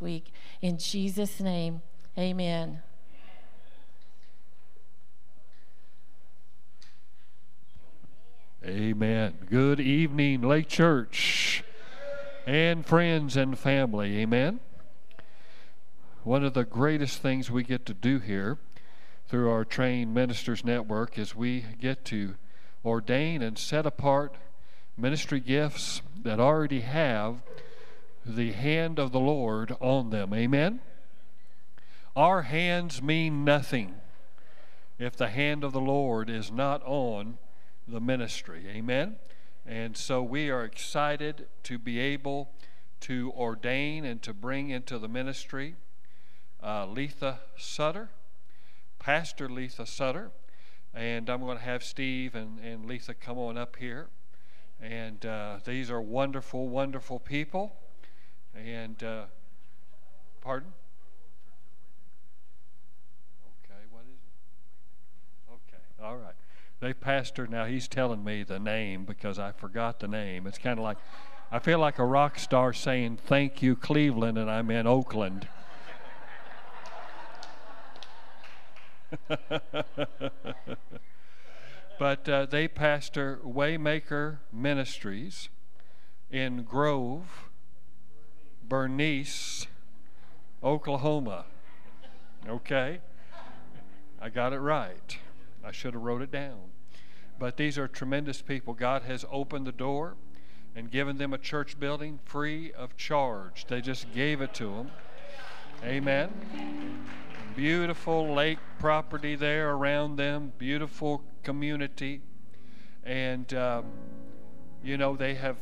week. In Jesus' name, amen. Amen. Good evening, Lake Church and friends and family. Amen. One of the greatest things we get to do here through our trained ministers network is we get to ordain and set apart ministry gifts that already have the hand of the Lord on them. Amen. Our hands mean nothing if the hand of the Lord is not on the ministry. Amen. And so we are excited to be able to ordain and to bring into the ministry uh, Letha Sutter, Pastor Letha Sutter. And I'm going to have Steve and, and Letha come on up here. And uh, these are wonderful, wonderful people. And, uh, pardon? Okay, what is it? Okay, all right. They pastor, now he's telling me the name because I forgot the name. It's kind of like, I feel like a rock star saying, Thank you, Cleveland, and I'm in Oakland. but uh, they pastor Waymaker Ministries in Grove, Bernice, Oklahoma. Okay? I got it right. I should have wrote it down. But these are tremendous people. God has opened the door and given them a church building free of charge. They just gave it to them. Amen. Beautiful lake property there around them, beautiful community. And, uh, you know, they have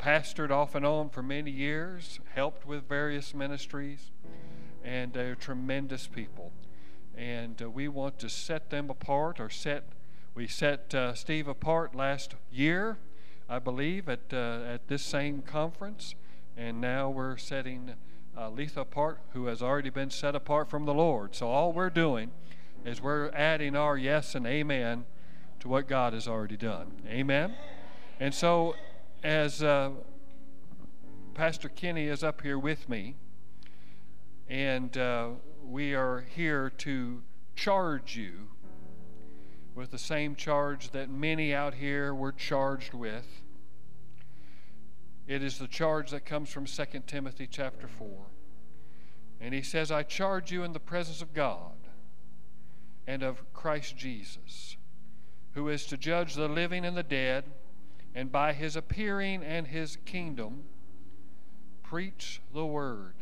pastored off and on for many years, helped with various ministries, and they're tremendous people and uh, we want to set them apart or set we set uh, Steve apart last year, I believe, at uh, at this same conference, and now we're setting uh, Letha apart, who has already been set apart from the Lord. So all we're doing is we're adding our yes and amen to what God has already done. Amen. And so, as uh, Pastor Kenny is up here with me, and uh, we are here to charge you with the same charge that many out here were charged with. It is the charge that comes from 2 Timothy chapter 4. And he says, I charge you in the presence of God and of Christ Jesus, who is to judge the living and the dead, and by his appearing and his kingdom, preach the word.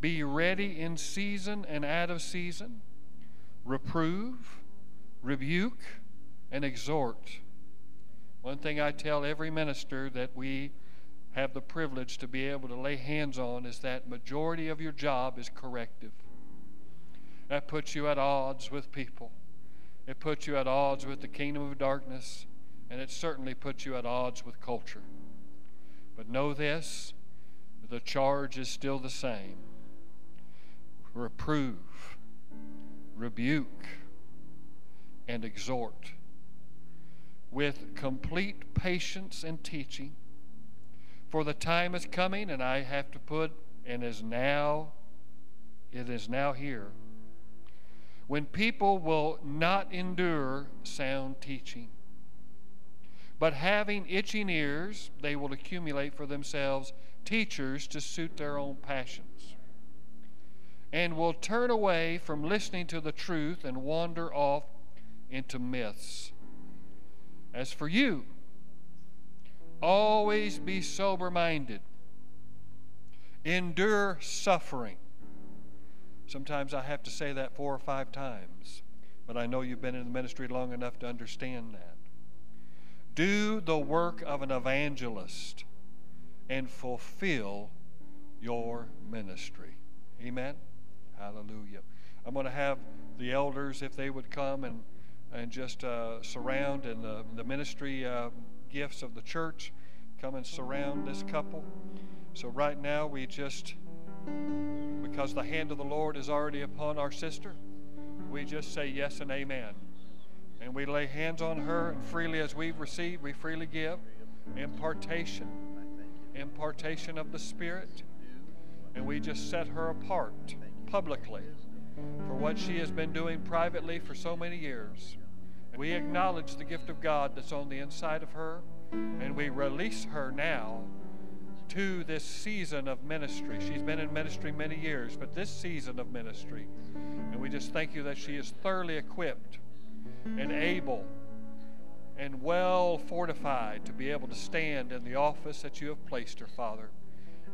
Be ready in season and out of season. Reprove, rebuke, and exhort. One thing I tell every minister that we have the privilege to be able to lay hands on is that majority of your job is corrective. That puts you at odds with people. It puts you at odds with the kingdom of darkness, and it certainly puts you at odds with culture. But know this the charge is still the same reprove, rebuke, and exhort with complete patience and teaching. For the time is coming, and I have to put, and is now, it is now here, when people will not endure sound teaching. But having itching ears, they will accumulate for themselves teachers to suit their own passions and will turn away from listening to the truth and wander off into myths. As for you, always be sober minded, endure suffering. Sometimes I have to say that four or five times, but I know you've been in the ministry long enough to understand that. Do the work of an evangelist and fulfill your ministry. Amen. Hallelujah. I'm going to have the elders, if they would come and, and just uh, surround, and the, the ministry uh, gifts of the church come and surround this couple. So, right now, we just, because the hand of the Lord is already upon our sister, we just say yes and amen. And we lay hands on her, and freely as we've received, we freely give. Impartation, impartation of the Spirit And we just set her apart publicly for what she has been doing privately for so many years. We acknowledge the gift of God that's on the inside of her, and we release her now to this season of ministry. She's been in ministry many years, but this season of ministry. And we just thank you that she is thoroughly equipped and able and well fortified to be able to stand in the office that you have placed her, Father.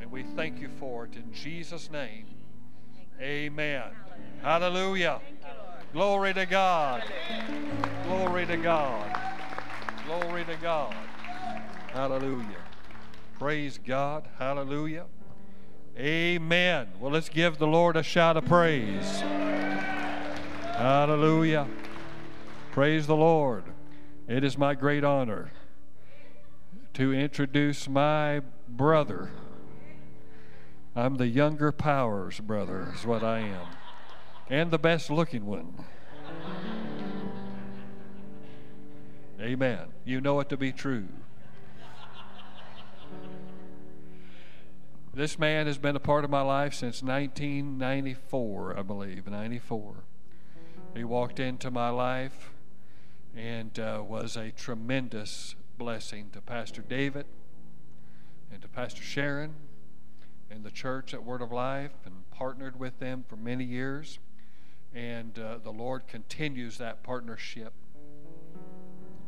And we thank you for it in Jesus' name. Amen. Hallelujah. Glory to God. Glory to God. Glory to God. Hallelujah. Praise God. Hallelujah. Amen. Well, let's give the Lord a shout of praise. Hallelujah. Praise the Lord. It is my great honor to introduce my brother. I'm the younger Powers brother, is what I am, and the best looking one. Amen. You know it to be true. This man has been a part of my life since 1994, I believe, 94. He walked into my life and uh, was a tremendous blessing to Pastor David and to Pastor Sharon and the church at Word of Life and partnered with them for many years. And uh, the Lord continues that partnership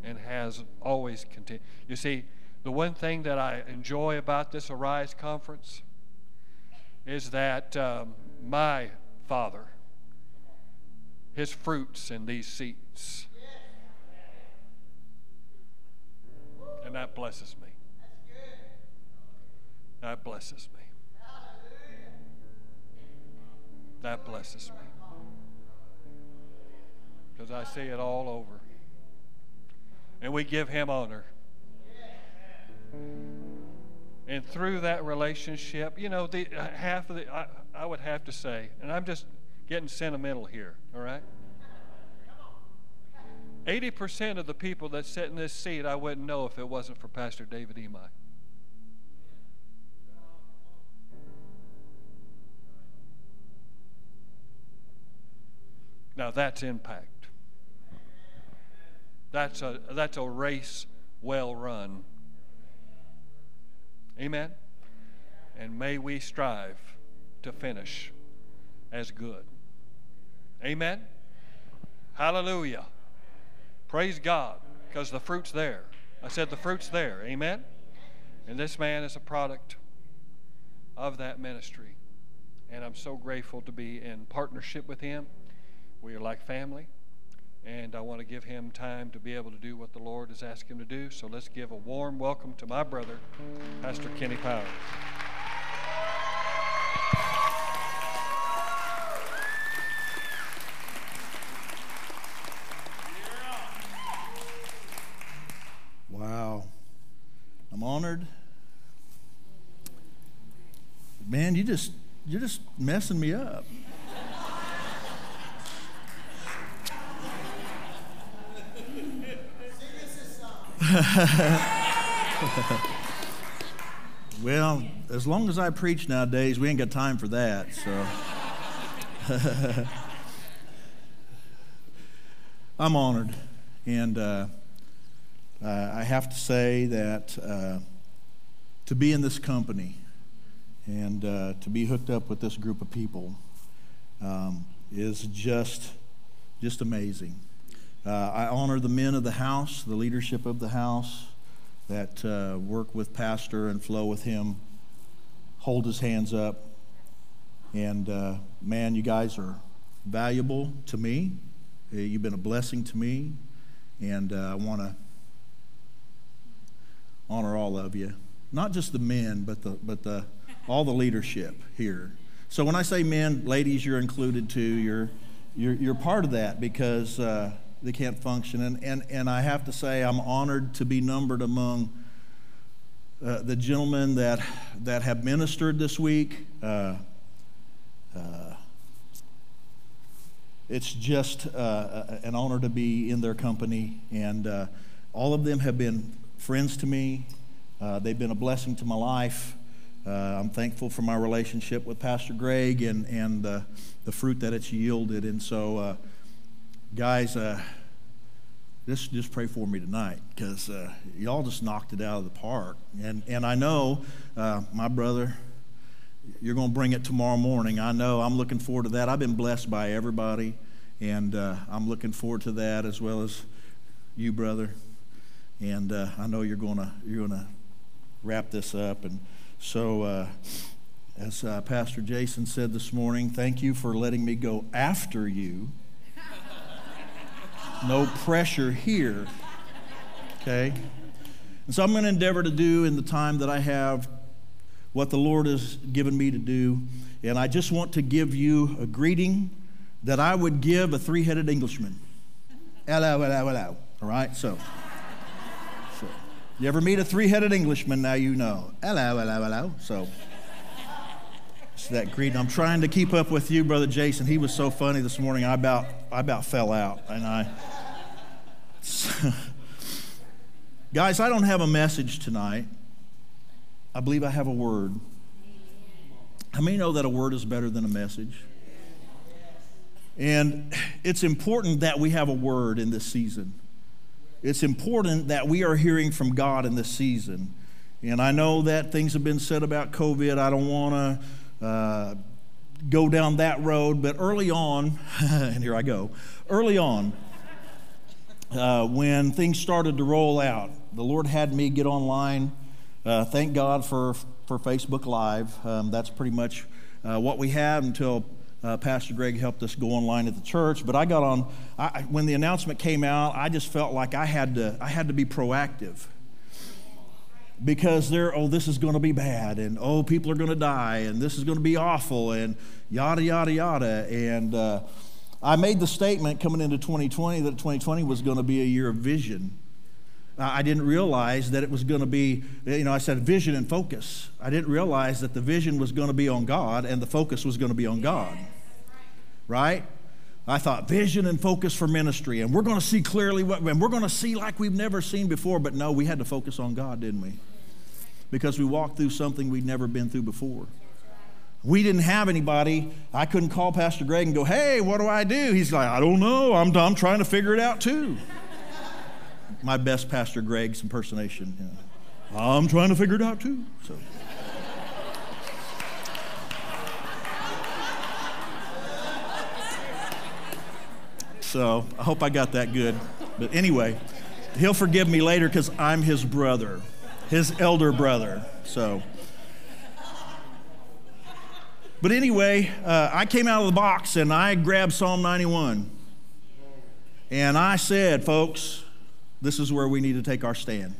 and has always continued. You see, the one thing that I enjoy about this Arise conference is that um, my Father, his fruits in these seats. And that blesses me. That blesses me. That blesses me. Because I see it all over. And we give him honor. And through that relationship, you know, the uh, half of the I, I would have to say, and I'm just getting sentimental here, all right? 80% of the people that sit in this seat, I wouldn't know if it wasn't for Pastor David Emai. Now that's impact. That's a, that's a race well run. Amen? And may we strive to finish as good. Amen? Hallelujah. Praise God, because the fruit's there. I said the fruit's there. Amen? And this man is a product of that ministry. And I'm so grateful to be in partnership with him. We are like family. And I want to give him time to be able to do what the Lord has asked him to do. So let's give a warm welcome to my brother, Pastor Kenny Powers. Wow. I'm honored. Man, you just you're just messing me up. well, as long as I preach nowadays, we ain't got time for that, so. I'm honored. And uh, uh, I have to say that uh, to be in this company and uh, to be hooked up with this group of people um, is just, just amazing. Uh, I honor the men of the house, the leadership of the house that uh, work with Pastor and flow with him, hold his hands up. And uh, man, you guys are valuable to me. You've been a blessing to me. And I want to honor all of you. Not just the men, but the but the all the leadership here. So when I say men, ladies, you're included too. You're you're, you're part of that because uh, they can't function. And, and and I have to say I'm honored to be numbered among uh, the gentlemen that that have ministered this week. Uh, uh it's just uh, an honor to be in their company, and uh, all of them have been friends to me. Uh, they've been a blessing to my life. Uh, I'm thankful for my relationship with Pastor Greg and, and uh, the fruit that it's yielded. And so, uh, guys, uh, just, just pray for me tonight because uh, y'all just knocked it out of the park. And, and I know, my brother, you're going to bring it tomorrow morning. I know. I'm looking forward to that. I've been blessed by everybody, and I'm looking forward to that as well as you, brother. And I know you're going to you're going to wrap this up and. So, uh, as uh, Pastor Jason said this morning, thank you for letting me go after you. No pressure here. Okay? And so I'm going to endeavor to do in the time that I have what the Lord has given me to do. And I just want to give you a greeting that I would give a three headed Englishman. Hello, hello, hello. All right? So. You ever meet a three headed Englishman? Now you know. Hello, hello, hello. So, it's that greeting. I'm trying to keep up with you, Brother Jason. He was so funny this morning. I about, I about fell out. And I. Guys, I don't have a message tonight. I believe I have a word. How many know that a word is better than a message? And it's important that we have a word in this season it's important that we are hearing from God in this season. And I know that things have been said about COVID. I don't want to uh, go down that road, but early on, and here I go, early on, uh, when things started to roll out, the Lord had me get online. Uh, thank God for, for Facebook Live. Um, that's pretty much uh, what we had until uh, Pastor Greg helped us go online at the church, but I got on. I, when the announcement came out, I just felt like I had to. I had to be proactive because they're oh this is going to be bad and oh people are going to die and this is going to be awful and yada yada yada and uh, I made the statement coming into 2020 that 2020 was going to be a year of vision. I didn't realize that it was going to be, you know, I said vision and focus. I didn't realize that the vision was going to be on God and the focus was going to be on God. Right? I thought vision and focus for ministry, and we're going to see clearly what, and we're going to see like we've never seen before. But no, we had to focus on God, didn't we? Because we walked through something we'd never been through before. We didn't have anybody. I couldn't call Pastor Greg and go, hey, what do I do? He's like, I don't know. I'm, I'm trying to figure it out too my best Pastor Greg's impersonation. I'm trying to figure it out too. So. So I hope I got that good. But anyway, he'll forgive me later because I'm his brother, his elder brother. So. But anyway, uh, I came out of the box and I grabbed Psalm 91. And I said, folks, this is where we need to take our stand.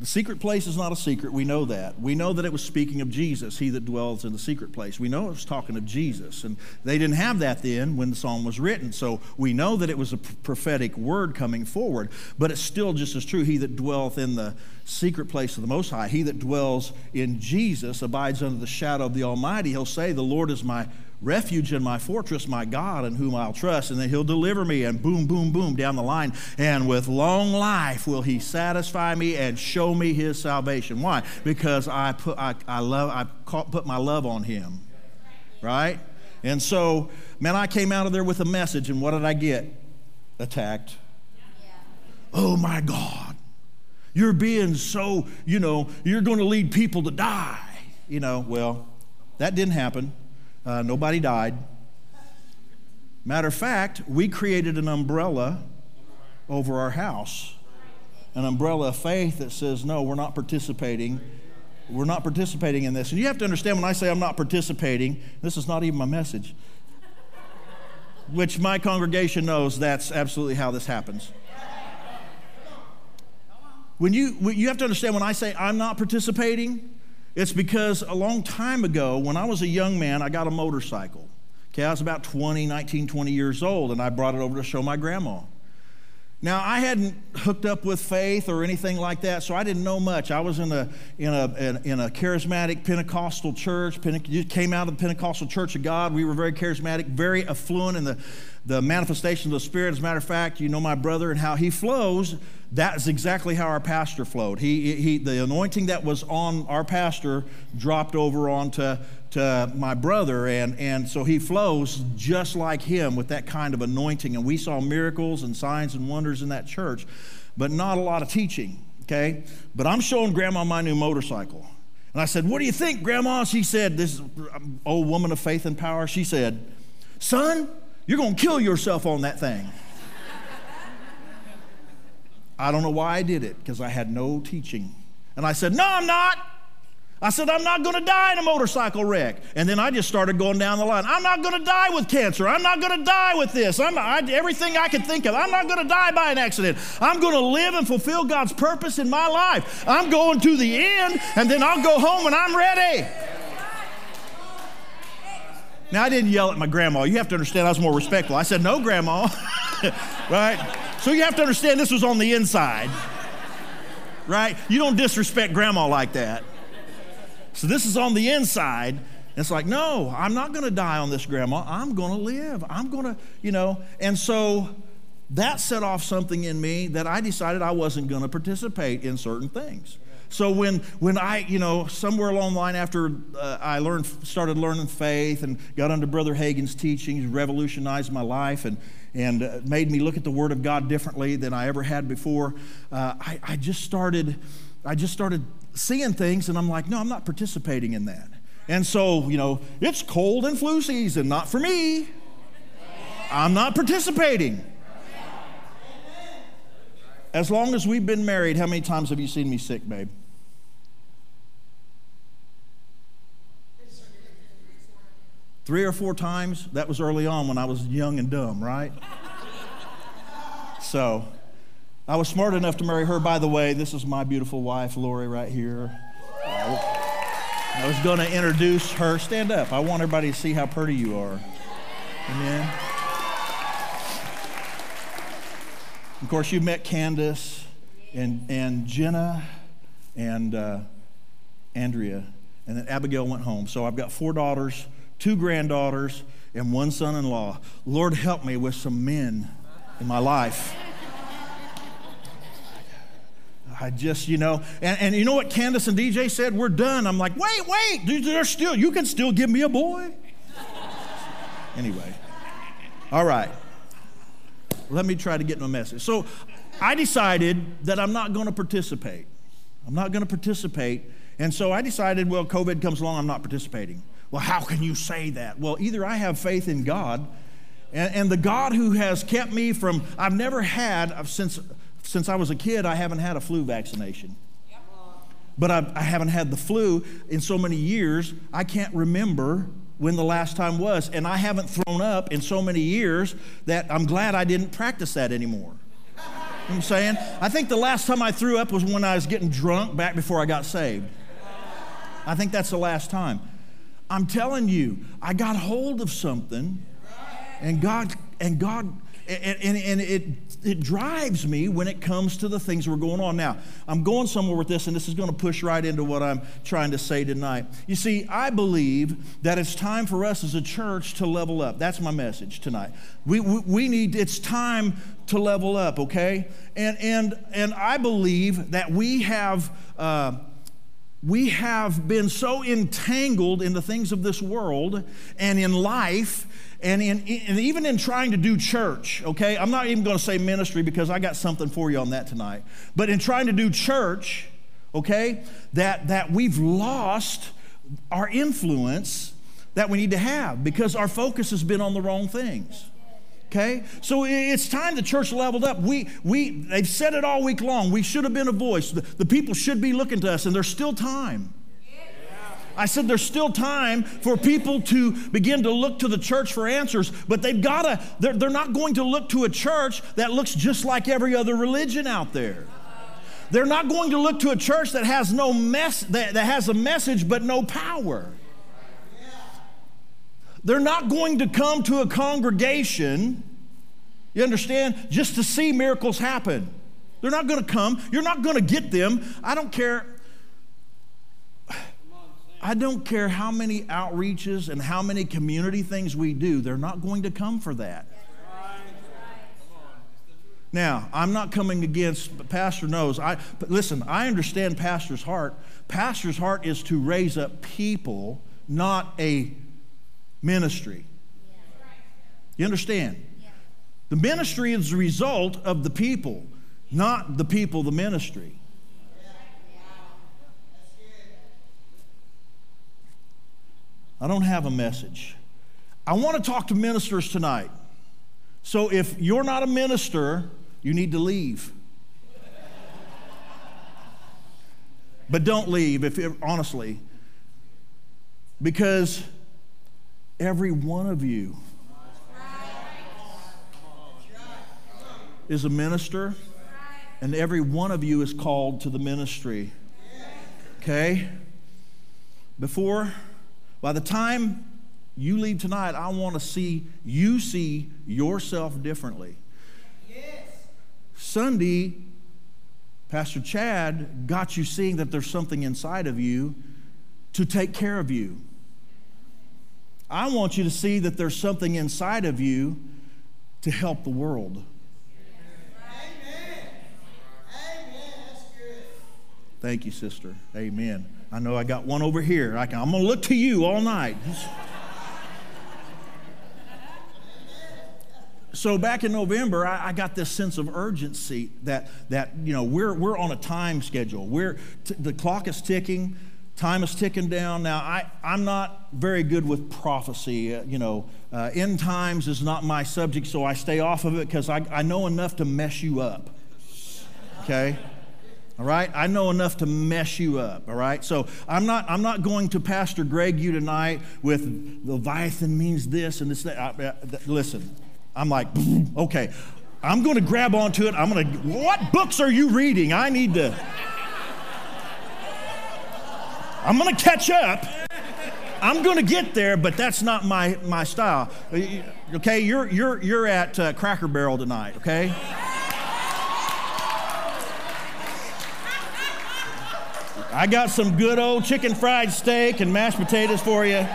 The secret place is not a secret. We know that. We know that it was speaking of Jesus, he that dwells in the secret place. We know it was talking of Jesus. And they didn't have that then when the psalm was written. So we know that it was a prophetic word coming forward. But it's still just as true. He that dwelleth in the secret place of the Most High, he that dwells in Jesus abides under the shadow of the Almighty. He'll say, The Lord is my refuge and my fortress, my God, in whom I'll trust, and then he'll deliver me, and boom, boom, boom, down the line. And with long life will he satisfy me and show me his salvation. Why? Because I put, I, I love, I put my love on him, right? And so, man, I came out of there with a message, and what did I get? Attacked. Oh my God. You're being so, you know, you're going to lead people to die. You know, well, that didn't happen. Uh, nobody died. Matter of fact, we created an umbrella over our house, an umbrella of faith that says, no, we're not participating. We're not participating in this. And you have to understand when I say I'm not participating, this is not even my message, which my congregation knows that's absolutely how this happens. When you, you have to understand when I say I'm not participating, it's because a long time ago, when I was a young man, I got a motorcycle. Okay, I was about 20, 19, 20 years old, and I brought it over to show my grandma. Now, I hadn't hooked up with faith or anything like that, so I didn't know much. I was in a, in a, in a charismatic Pentecostal church, came out of the Pentecostal Church of God. We were very charismatic, very affluent in the, the manifestation of the Spirit. As a matter of fact, you know my brother and how he flows. That's exactly how our pastor flowed. He, he, the anointing that was on our pastor dropped over onto to my brother, and, and so he flows just like him with that kind of anointing. And we saw miracles and signs and wonders in that church, but not a lot of teaching, okay? But I'm showing grandma my new motorcycle. And I said, What do you think, grandma? She said, This um, old woman of faith and power, she said, Son, you're going to kill yourself on that thing. I don't know why I did it because I had no teaching. And I said, No, I'm not. I said, I'm not going to die in a motorcycle wreck. And then I just started going down the line. I'm not going to die with cancer. I'm not going to die with this. I'm, I, everything I could think of. I'm not going to die by an accident. I'm going to live and fulfill God's purpose in my life. I'm going to the end, and then I'll go home and I'm ready. Now, I didn't yell at my grandma. You have to understand I was more respectful. I said, No, grandma. right? So you have to understand this was on the inside. Right? You don't disrespect grandma like that. So this is on the inside. It's like, no, I'm not going to die on this, Grandma. I'm going to live. I'm going to, you know. And so that set off something in me that I decided I wasn't going to participate in certain things. So when, when I, you know, somewhere along the line after uh, I learned, started learning faith and got under Brother Hagin's teachings, revolutionized my life and, and uh, made me look at the Word of God differently than I ever had before, uh, I, I just started, I just started seeing things, and I'm like, no, I'm not participating in that. And so, you know, it's cold and flu season, not for me. I'm not participating. As long as we've been married, how many times have you seen me sick, babe? Three or four times. That was early on when I was young and dumb, right? So, I was smart enough to marry her. By the way, this is my beautiful wife, Lori, right here. I was going to introduce her. Stand up. I want everybody to see how pretty you are. Amen. Of course, you met Candace and, and Jenna and uh, Andrea, and then Abigail went home. So I've got four daughters, two granddaughters, and one son in law. Lord, help me with some men in my life. I just, you know, and, and you know what Candace and DJ said? We're done. I'm like, wait, wait, they're still, you can still give me a boy. anyway, all right. Let me try to get my message. So I decided that I'm not going to participate. I'm not going to participate. And so I decided, well, COVID comes along, I'm not participating. Well, how can you say that? Well, either I have faith in God, and, and the God who has kept me from, I've never had, since since I was a kid, I haven't had a flu vaccination. But I, I haven't had the flu in so many years, I can't remember when the last time was. And I haven't thrown up in so many years that I'm glad I didn't practice that anymore. You know I'm saying? I think the last time I threw up was when I was getting drunk back before I got saved. I think that's the last time. I'm telling you, I got hold of something and God and God and, and, and, it, it drives me when it comes to the things that are going on. Now, I'm going somewhere with this, and this is going to push right into what I'm trying to say tonight. You see, I believe that it's time for us as a church to level up. That's my message tonight. We, we, we need, it's time to level up, okay? And, and, and I believe that we have. Uh, we have been so entangled in the things of this world and in life and, in, and even in trying to do church, okay, I'm not even going to say ministry because I got something for you on that tonight. But in trying to do church, okay, that, that we've lost our influence that we need to have because our focus has been on the wrong things. Okay? So it's time the church leveled up. We, we, they've said it all week long. We should have been a voice. The, the people should be looking to us, and there's still time. I said there's still time for people to begin to look to the church for answers, but they've got to, they're, they're not going to look to a church that looks just like every other religion out there. They're not going to look to a church that has no mess, that, that has a message but no power. They're not going to come to a congregation, you understand, just to see miracles happen. They're not going to come. You're not going to get them. I don't care. I don't care how many outreaches and how many community things we do, they're not going to come for that. Now, I'm not coming against, but Pastor knows. I, listen, I understand Pastor's heart. Pastor's heart is to raise up people, not a ministry. You understand? The ministry is the result of the people, not the people, the ministry. I don't have a message. I want to talk to ministers tonight. So if you're not a minister, you need to leave. but don't leave if honestly because every one of you is a minister and every one of you is called to the ministry okay before by the time you leave tonight i want to see you see yourself differently Yes. Sunday, Pastor Chad got you seeing that there's something inside of you to take care of you. I want you to see that there's something inside of you to help the world. Amen. Amen. Thank you, sister. Amen. I know I got one over here. I am going to look to you all night. so back in November, I, I, got this sense of urgency that, that you know, we're, we're on a time schedule. We're, t- the clock is ticking, time is ticking down. Now, I, I'm not very good with prophecy. Uh, you know, uh, end times is not my subject, so I stay off of it because I, I know enough to mess you up. Okay? All right? I know enough to mess you up. All right? So I'm not, I'm not going to Pastor Greg you tonight with Leviathan means this and this. That. I, I, listen. I'm like, okay, I'm going to grab onto it. I'm going to, what books are you reading? I need to, I'm going to catch up. I'm going to get there, but that's not my, my style. Okay, you're, you're, you're at uh, Cracker Barrel tonight, okay? I got some good old chicken fried steak and mashed potatoes for you.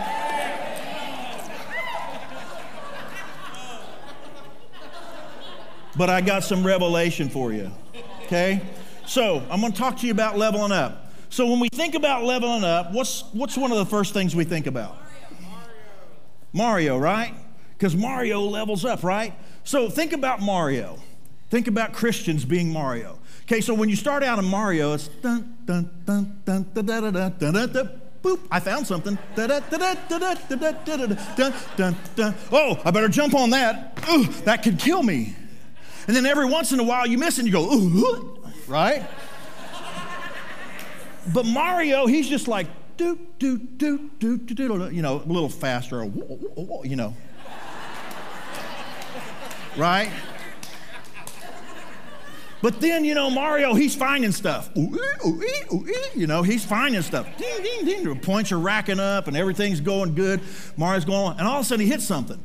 but I got some revelation for you. Okay? So, I'm going to talk to you about leveling up. So, when we think about leveling up, what's, what's one of the first things we think about? Mario, Mario right? Because Mario levels up, right? So, think about Mario. Think about Christians being Mario. Okay, so when you start out in Mario, it's dun dun dun dun dun dun dun dun dun dun. dun boop, I found something. Da, da, da, da, da, da, da, da, da, da, da, da. Oh, I better jump on that. Ooh, that could kill me. And then every once in a while you miss and you go, ooh, right? But Mario, he's just like, do, do, do, do, do, do, you know, a little faster, you know. right? But then, you know, Mario, he's finding stuff. You know, he's finding stuff. Ding, ding, ding. The points are racking up and everything's going good. Mario's going, and all of a sudden he hits something.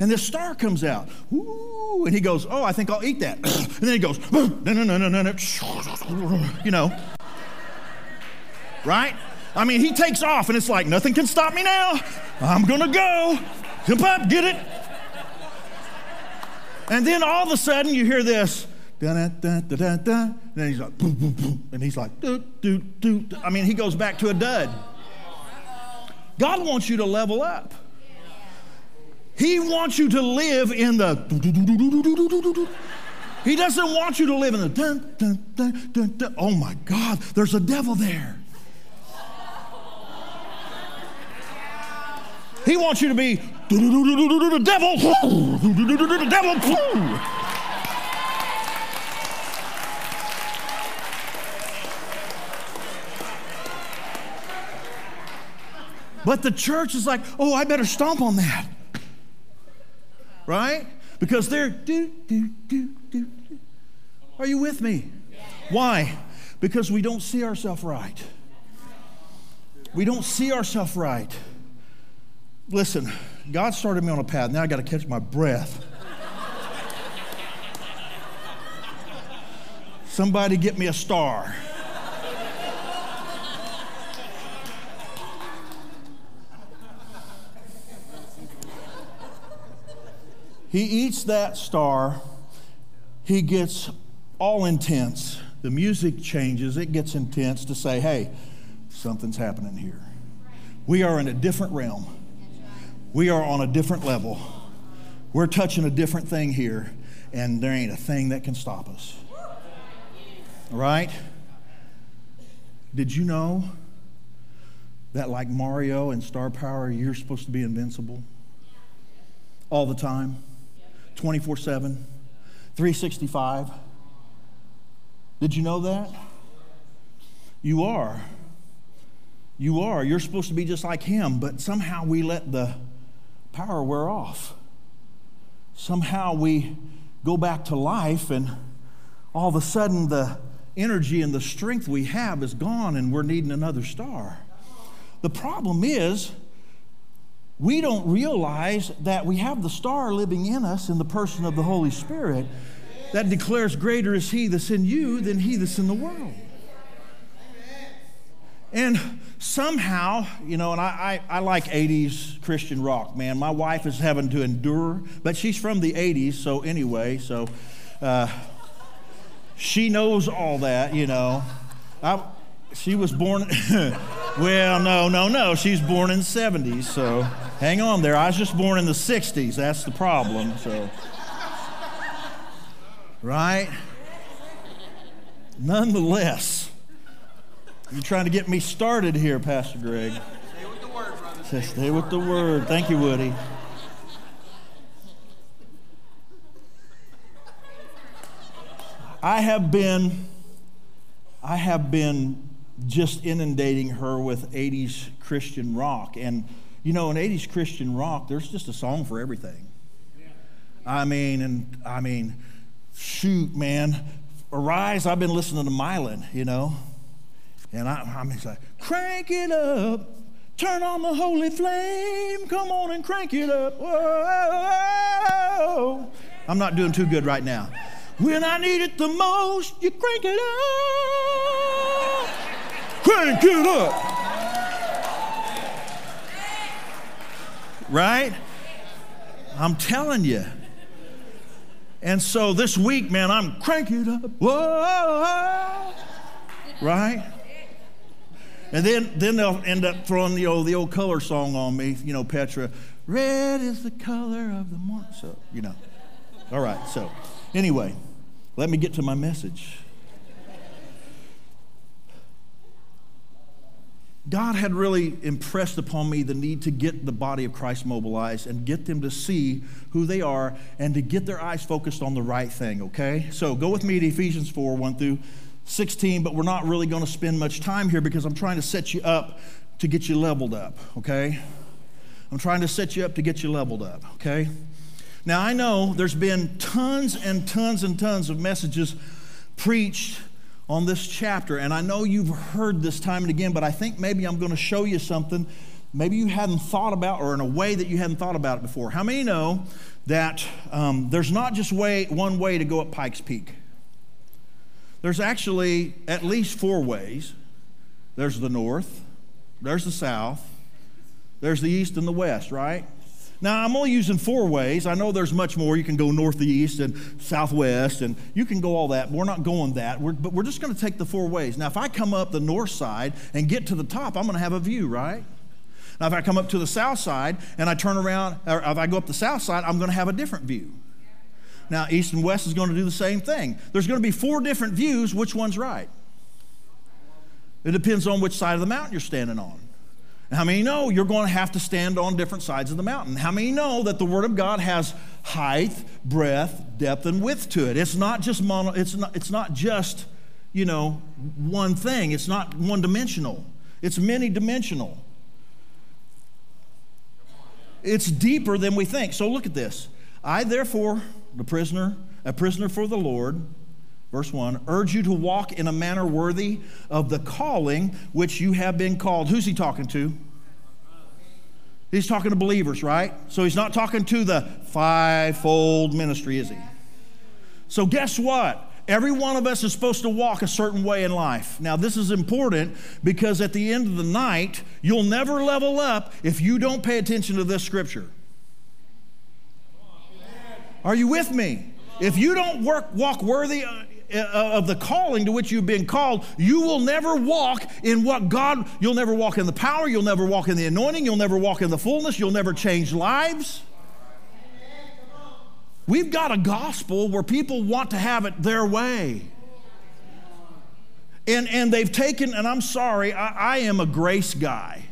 And this star comes out. And he goes, Oh, I think I'll eat that. and then he goes, No, no, no, no, no, no. You know. Right? I mean, he takes off, and it's like, Nothing can stop me now. I'm to go. Jump up, get it. And then all of a sudden, you hear this. And then he's like, boom, boom, boom. And he's like, doo, doo, doo. I mean, he goes back to a dud. God wants you to level up. He wants you to live in the. He doesn't want you to live in the. Oh my God, there's a devil there. He wants you to be the devil, The devil. But the church is like, oh, I better stomp on that right? Because they're do, do, do, do, do. Are you with me? Why? Because we don't see ourselves right. We don't see ourselves right. Listen, God started me on a path. Now I got to catch my breath. Somebody get me a star. He eats that star. he gets all intense. The music changes, it gets intense to say, hey, something's happening here. We are in a different realm, we are on a different level. We're touching a different thing here, and there ain't a thing that can stop us. Right? Did you know that, like Mario and Star Power, you're supposed to be invincible? All the time, 24 7, 365. Did you know that? You are. You are. You're supposed to be just like him, but somehow we let the power wear off. Somehow we go back to life, and all of a sudden the energy and the strength we have is gone, and we're needing another star. The problem is, we don't realize that we have the star living in us in the person of the Holy Spirit that declares, Greater is He that's in you than He that's in the world. And somehow, you know, and I, I, I, like 80s Christian rock, man. My wife is having to endure, but she's from the 80s, so anyway, so uh, she knows all that, you know. I, she was born, well, no, no, no. She's born in the 70s, so hang on there. I was just born in the 60s. That's the problem, so. Right? Nonetheless, you're trying to get me started here, Pastor Greg. Stay with the word, brother. Stay with the word. Thank you, Woody. I have been, I have been just inundating her with 80s Christian rock. And, you know, in 80s Christian rock, there's just a song for everything. I mean, and I mean, shoot, man, Arise, I've been listening to Mylon, you know. And I, I'm just like, crank it up, turn on the holy flame, come on and crank it up. Whoa. I'm not doing too good right now. When I need it the most, you crank it up. Crank it up. Right? I'm telling you. And so this week, man, I'm crank it up. Whoa. Right? And then, then they'll end up throwing the old, the old color song on me, you know, Petra. Red is the color of the morning. So, you know. All right, so anyway, let me get to my message. God had really impressed upon me the need to get the body of Christ mobilized and get them to see who they are and to get their eyes focused on the right thing, okay? So go with me to Ephesians 4 1 through 16, but we're not really going to spend much time here because I'm trying to set you up to get you leveled up, okay? I'm trying to set you up to get you leveled up, okay? Now, I know there's been tons and tons and tons of messages preached on this chapter, and I know you've heard this time and again, but I think maybe I'm going to show you something maybe you hadn't thought about or in a way that you hadn't thought about it before. How many know that um, there's not just way, one way to go up Pikes Peak? There's actually at least four ways there's the north, there's the south, there's the east and the west, right? Now, I'm only using four ways. I know there's much more. You can go northeast and southwest, and you can go all that. We're not going that, we're, but we're just going to take the four ways. Now, if I come up the north side and get to the top, I'm going to have a view, right? Now, if I come up to the south side and I turn around, or if I go up the south side, I'm going to have a different view. Now, east and west is going to do the same thing. There's going to be four different views. Which one's right? It depends on which side of the mountain you're standing on. how many know you're going to have to stand on different sides of the mountain? How many know that the Word of God has height, breadth, depth, and width to it? It's not just mono, it's not, it's not just, you know, one thing. It's not one dimensional. It's many dimensional. It's deeper than we think. So look at this. I therefore the prisoner, a prisoner for the Lord, verse 1, urge you to walk in a manner worthy of the calling which you have been called. Who's he talking to? He's talking to believers, right? So he's not talking to the fivefold ministry, is he? So guess what? Every one of us is supposed to walk a certain way in life. Now, this is important because at the end of the night, you'll never level up if you don't pay attention to this scripture. Are you with me? If you don't work, walk worthy uh, uh, of the calling to which you've been called, you will never walk in what God, you'll never walk in the power, you'll never walk in the anointing, you'll never walk in the fullness, you'll never change lives. We've got a gospel where people want to have it their way. And, and they've taken, and I'm sorry, I, I am a grace guy.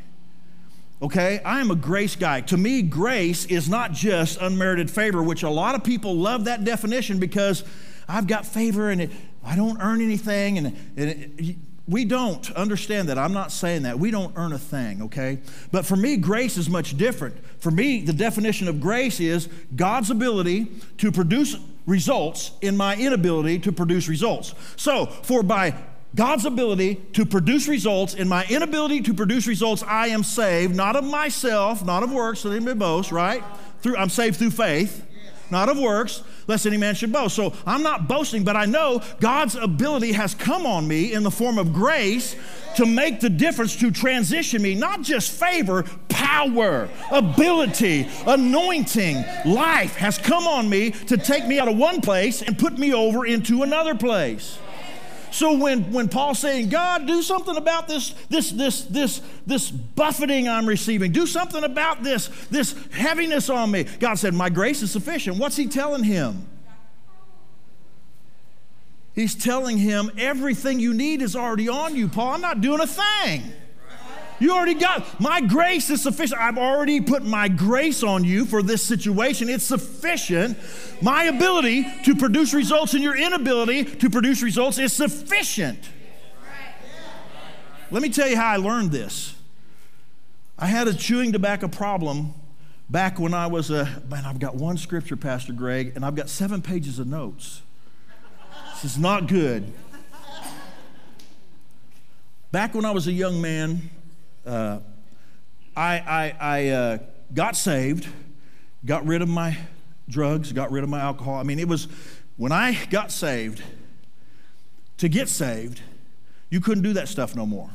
Okay? I am a grace guy. To me, grace is not just unmerited favor, which a lot of people love that definition because I've got favor and it, I don't earn anything. And, and it, we don't understand that. I'm not saying that. We don't earn a thing, okay? But for me, grace is much different. For me, the definition of grace is God's ability to produce results in my inability to produce results. So, for by God's ability to produce results in my inability to produce results, I am saved, not of myself, not of works, so they may boast, right? Through, I'm saved through faith, not of works, lest any man should boast. So I'm not boasting, but I know God's ability has come on me in the form of grace to make the difference, to transition me, not just favor, power, ability, anointing, life has come on me to take me out of one place and put me over into another place. So when, when Paul's saying, God, do something about this, this, this, this, this buffeting I'm receiving, do something about this, this heaviness on me, God said, My grace is sufficient. What's he telling him? He's telling him everything you need is already on you, Paul. I'm not doing a thing. You already got my grace is sufficient. I've already put my grace on you for this situation. It's sufficient. My ability to produce results and your inability to produce results is sufficient. Let me tell you how I learned this. I had a chewing tobacco problem back when I was a man. I've got one scripture, Pastor Greg, and I've got seven pages of notes. This is not good. Back when I was a young man, uh, I, I, I uh, got saved, got rid of my drugs, got rid of my alcohol. I mean, it was when I got saved, to get saved, you couldn't do that stuff no more.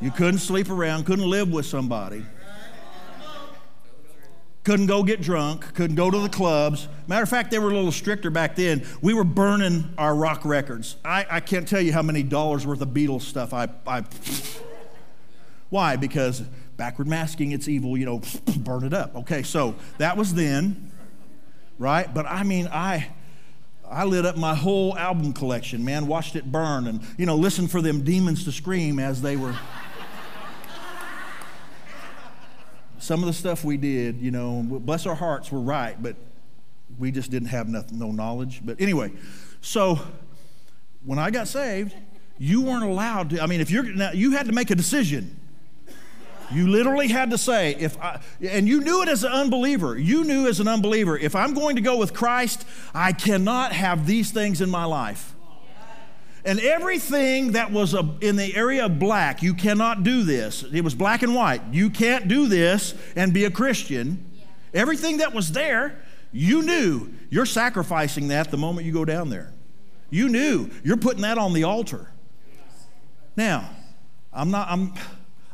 You couldn't sleep around, couldn't live with somebody, couldn't go get drunk, couldn't go to the clubs. Matter of fact, they were a little stricter back then. We were burning our rock records. I, I can't tell you how many dollars worth of Beatles stuff I, I why? Because backward masking, it's evil, you know, burn it up. Okay, so that was then, right? But I mean, I. I lit up my whole album collection, man, watched it burn and, you know, listened for them demons to scream as they were. Some of the stuff we did, you know, bless our hearts, were right, but we just didn't have nothing, no knowledge. But anyway, so when I got saved, you weren't allowed to, I mean, if you're, now, you had to make a decision. You literally had to say, if I, and you knew it as an unbeliever. You knew as an unbeliever, if I'm going to go with Christ, I cannot have these things in my life. And everything that was in the area of black, you cannot do this. It was black and white. You can't do this and be a Christian. Everything that was there, you knew you're sacrificing that the moment you go down there. You knew you're putting that on the altar. Now, I'm not, I'm,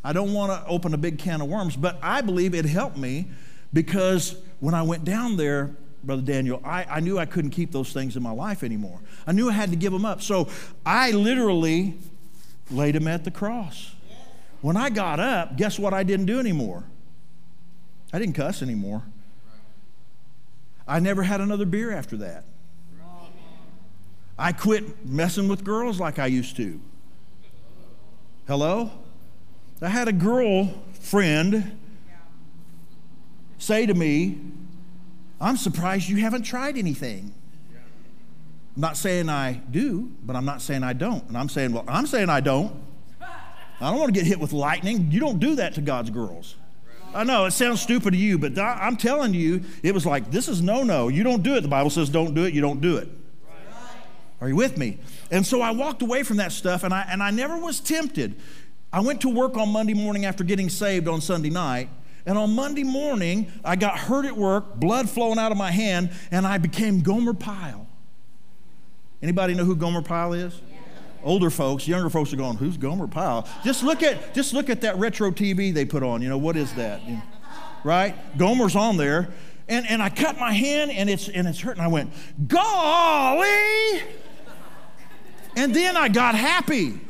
I don't want to open a big can of worms, but I believe it helped me because when I went down there, Brother Daniel, I, I knew I couldn't keep those things in my life anymore. I knew I had to give them up. So I literally laid them at the cross. When I got up, guess what I didn't do anymore? I didn't cuss anymore. I never had another beer after that. I quit messing with girls like I used to. Hello? I had a girl friend say to me, I'm surprised you haven't tried anything. I'm not saying I do, but I'm not saying I don't. And I'm saying, well, I'm saying I don't. I don't want to get hit with lightning. You don't do that to God's girls. I know it sounds stupid to you, but I'm telling you, it was like, this is no no. You don't do it. The Bible says don't do it, you don't do it. Are you with me? And so I walked away from that stuff and I, and I never was tempted. I went to work on Monday morning after getting saved on Sunday night. And on Monday morning, I got hurt at work, blood flowing out of my hand, and I became Gomer Pyle. Anybody know who Gomer Pyle is? Older folks, younger folks are going, "Who's Gomer Pyle?" Just look at just look at that retro TV they put on. You know what is that? You know, right? Gomer's on there, and, and I cut my hand and it's, and it's hurting. I went, golly! And then I got happy.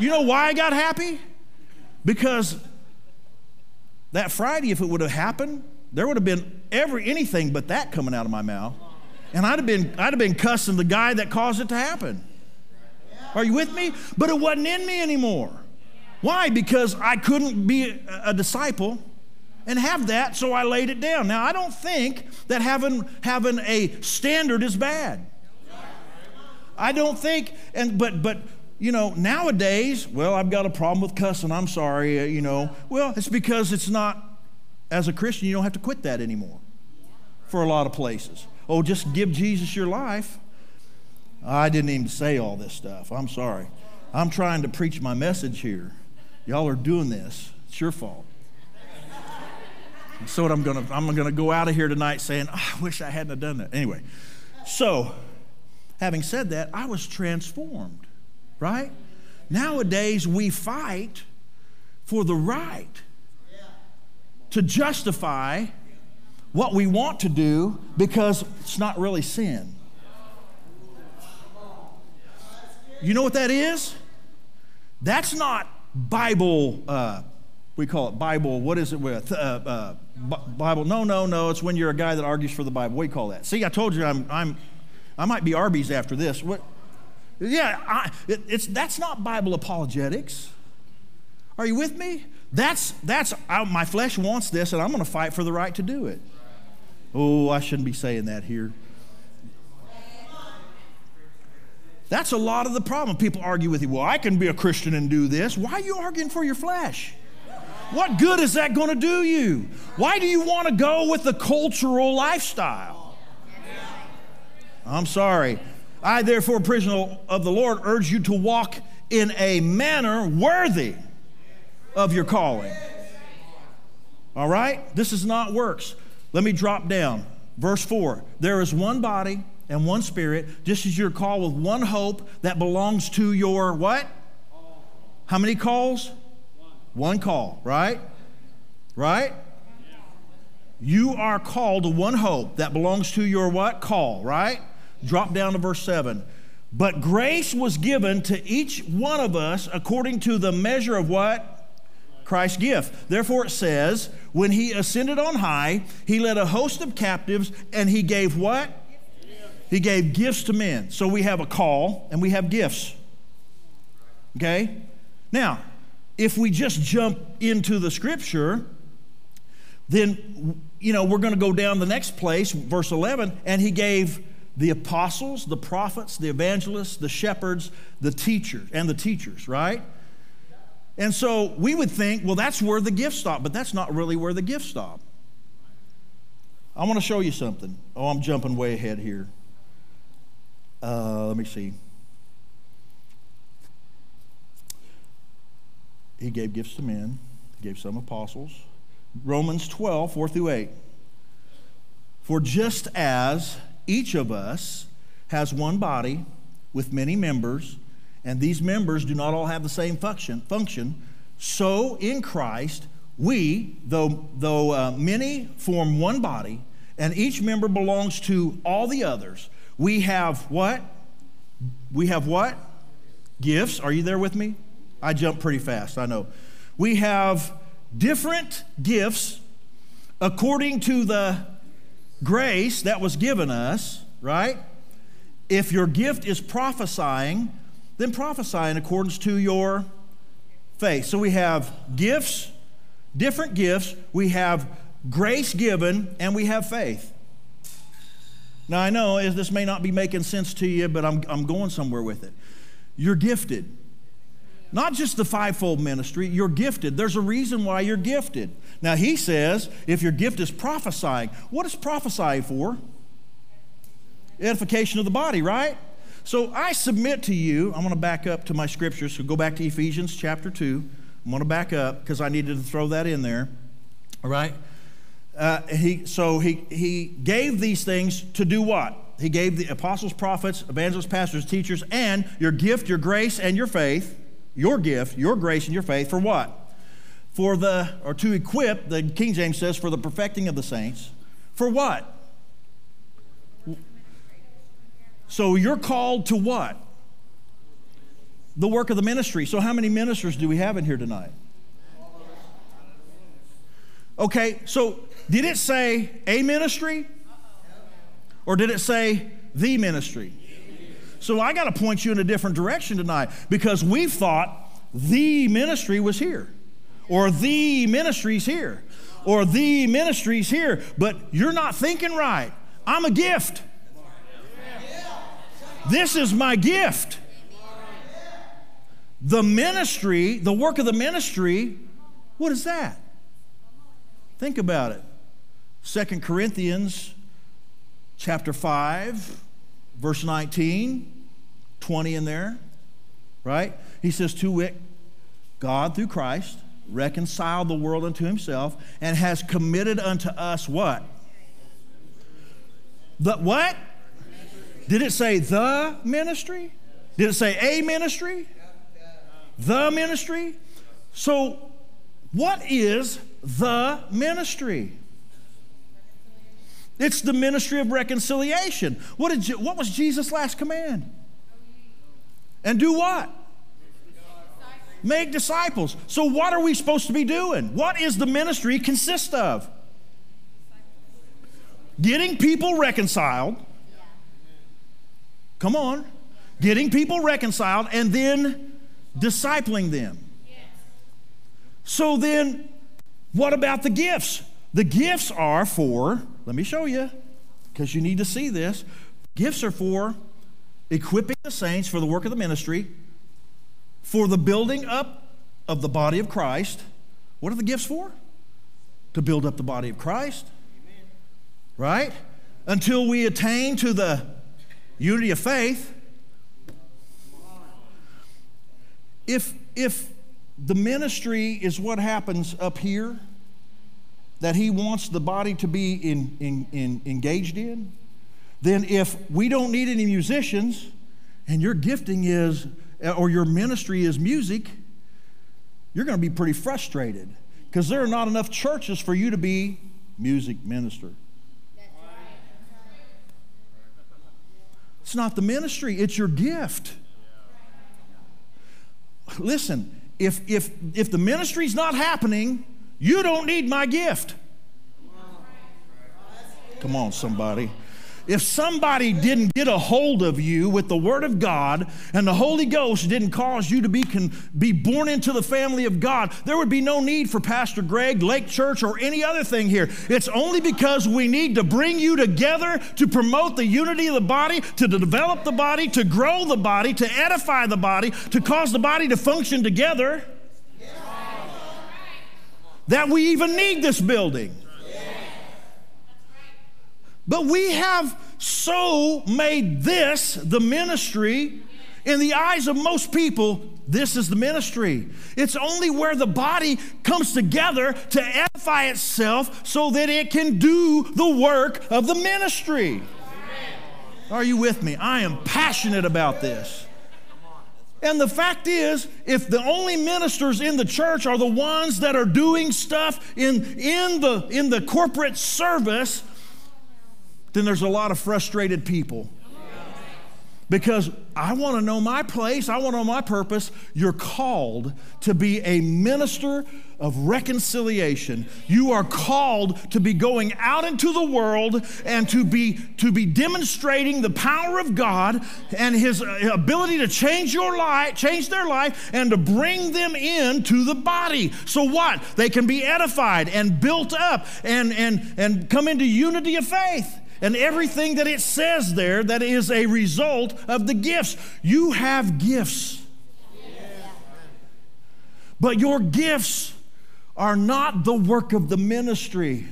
You know why I got happy? Because that Friday, if it would have happened, there would have been every anything but that coming out of my mouth. And I'd have been I'd have been cussing the guy that caused it to happen. Are you with me? But it wasn't in me anymore. Why? Because I couldn't be a disciple and have that, so I laid it down. Now I don't think that having having a standard is bad. I don't think, and but but you know nowadays, well, I've got a problem with cussing. I'm sorry, uh, you know. Well, it's because it's not. As a Christian, you don't have to quit that anymore. For a lot of places, oh, just give Jesus your life. I didn't even say all this stuff. I'm sorry. I'm trying to preach my message here. Y'all are doing this. It's your fault. So what I'm gonna I'm gonna go out of here tonight saying, oh, I wish I hadn't done that. Anyway, so having said that, I was transformed, right? Nowadays we fight for the right to justify what we want to do because it's not really sin. You know what that is? That's not Bible, uh, we call it Bible, what is it with? Uh, uh, Bible, no, no, no, it's when you're a guy that argues for the Bible. What do you call that? See, I told you I'm, I'm, I might be Arby's after this. What? Yeah, I, it, it's, that's not Bible apologetics. Are you with me? That's, that's I, my flesh wants this, and I'm going to fight for the right to do it. Oh, I shouldn't be saying that here. That's a lot of the problem. People argue with you, well, I can be a Christian and do this. Why are you arguing for your flesh? What good is that going to do you? Why do you want to go with the cultural lifestyle? I'm sorry. I, therefore, prisoner of the Lord, urge you to walk in a manner worthy of your calling. All right? This is not works. Let me drop down. Verse 4 There is one body and one spirit, just as you're called with one hope that belongs to your what? How many calls? One call, right? Right? You are called to one hope that belongs to your what? Call, right? Drop down to verse 7. But grace was given to each one of us according to the measure of what? Christ's gift. Therefore, it says, when he ascended on high, he led a host of captives and he gave what? He gave gifts to men. So we have a call and we have gifts. Okay? Now, if we just jump into the scripture, then, you know, we're going to go down the next place, verse 11, and he gave the apostles, the prophets, the evangelists, the shepherds, the teachers, and the teachers, right? And so we would think, well, that's where the gifts stop, but that's not really where the gifts stop. I want to show you something. Oh, I'm jumping way ahead here. Uh, let me see. He gave gifts to men, he gave some apostles. Romans 12, 4 through 8. For just as each of us has one body with many members, and these members do not all have the same function, function so in Christ, we, though, though uh, many form one body, and each member belongs to all the others, we have what? We have what? Gifts. Are you there with me? I jump pretty fast, I know. We have different gifts according to the grace that was given us, right? If your gift is prophesying, then prophesy in accordance to your faith. So we have gifts, different gifts, we have grace given, and we have faith. Now, I know this may not be making sense to you, but I'm, I'm going somewhere with it. You're gifted. Not just the fivefold ministry, you're gifted. There's a reason why you're gifted. Now, he says if your gift is prophesying, what is prophesying for? Edification of the body, right? So I submit to you, I'm going to back up to my scriptures. So go back to Ephesians chapter 2. I'm going to back up because I needed to throw that in there. All right? uh, he, so he, he gave these things to do what? He gave the apostles, prophets, evangelists, pastors, teachers, and your gift, your grace, and your faith, your gift, your grace, and your faith for what? For the, or to equip, the King James says, for the perfecting of the saints, For what? So you're called to what? The work of the ministry. So, how many ministers do we have in here tonight? Okay, so did it say a ministry? Or did it say the ministry? So I got to point you in a different direction tonight because we thought the ministry was here, or the ministry's here, or the ministry's here, but you're not thinking right. I'm a gift. This is my gift. The ministry, the work of the ministry, what is that? Think about it. Second Corinthians chapter 5, verse 19, 20 in there, right? He says, To wit, God through Christ reconciled the world unto himself and has committed unto us what? The what? Did it say the ministry? Did it say a ministry? The ministry? So, what is the ministry? It's the ministry of reconciliation. What, did, what was Jesus' last command? And do what? Make disciples. So, what are we supposed to be doing? What is the ministry consist of? Getting people reconciled. Come on. Getting people reconciled and then discipling them. So, then what about the gifts? The gifts are for let me show you, because you need to see this. Gifts are for equipping the saints for the work of the ministry, for the building up of the body of Christ. What are the gifts for? To build up the body of Christ. Amen. Right? Until we attain to the unity of faith. If, if the ministry is what happens up here, that He wants the body to be in, in, in engaged in, then if we don't need any musicians and your gifting is, or your ministry is music, you're going to be pretty frustrated because there are not enough churches for you to be music minister. It's not the ministry, it's your gift. Listen, if, if, if the ministry's not happening, you don't need my gift. Come on, somebody. If somebody didn't get a hold of you with the Word of God and the Holy Ghost didn't cause you to be, con- be born into the family of God, there would be no need for Pastor Greg, Lake Church, or any other thing here. It's only because we need to bring you together to promote the unity of the body, to develop the body, to grow the body, to edify the body, to cause the body to function together that we even need this building. But we have so made this the ministry. In the eyes of most people, this is the ministry. It's only where the body comes together to edify itself so that it can do the work of the ministry. Are you with me? I am passionate about this. And the fact is, if the only ministers in the church are the ones that are doing stuff in, in, the, in the corporate service, then there's a lot of frustrated people. Because I want to know my place, I want to know my purpose. You're called to be a minister of reconciliation. You are called to be going out into the world and to be to be demonstrating the power of God and his uh, ability to change your life, change their life and to bring them into the body. So what? They can be edified and built up and and and come into unity of faith and everything that it says there that is a result of the gifts. You have gifts. But your gifts are not the work of the ministry.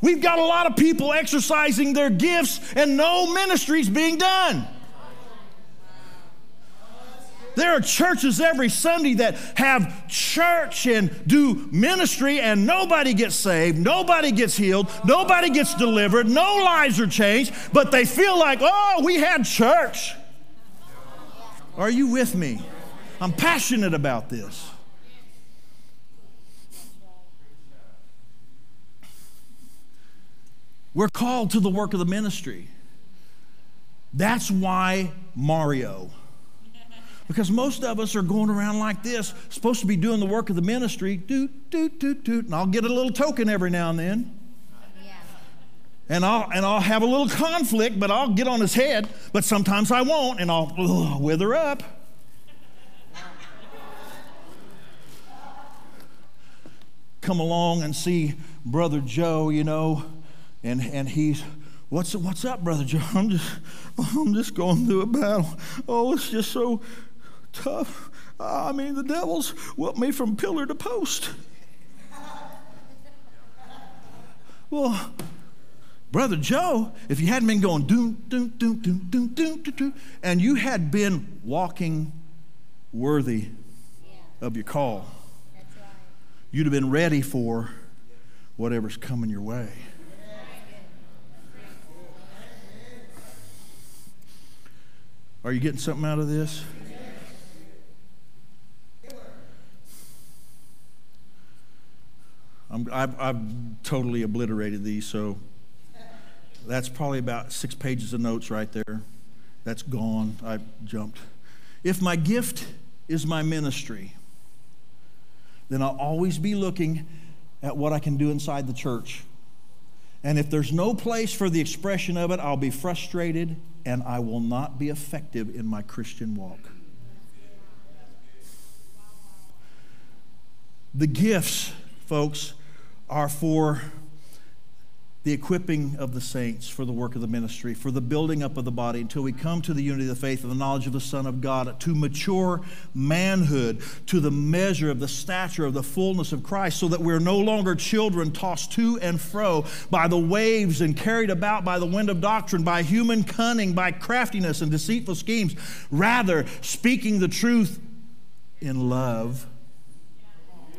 We've got a lot of people exercising their gifts and no ministries being done. There are churches every Sunday that have church and do ministry, and nobody gets saved, nobody gets healed, nobody gets delivered, no lives are changed, but they feel like, oh, we had church. Are you with me? I'm passionate about this. We're called to the work of the ministry. That's why Mario. Because most of us are going around like this, supposed to be doing the work of the ministry, doot, doot, doot, doot, and I'll get a little token every now and then. And I'll, and I'll have a little conflict, but I'll get on his head, but sometimes I won't, and I'll ugh, wither up. Come along and see Brother Joe, you know, and, and he's What's, what's up, Brother Joe? I'm just, I'm just going through a battle. Oh, it's just so tough. I mean, the devil's whipped me from pillar to post. Well, Brother Joe, if you hadn't been going doom, doom, doom, doom, doom, doom, doom, doom and you had been walking worthy of your call, you'd have been ready for whatever's coming your way. Are you getting something out of this? I've, I've totally obliterated these, so that's probably about six pages of notes right there. That's gone. I jumped. If my gift is my ministry, then I'll always be looking at what I can do inside the church. And if there's no place for the expression of it, I'll be frustrated and I will not be effective in my Christian walk. The gifts, folks, are for the equipping of the saints for the work of the ministry, for the building up of the body until we come to the unity of the faith and the knowledge of the Son of God, to mature manhood, to the measure of the stature of the fullness of Christ, so that we're no longer children tossed to and fro by the waves and carried about by the wind of doctrine, by human cunning, by craftiness and deceitful schemes. Rather, speaking the truth in love.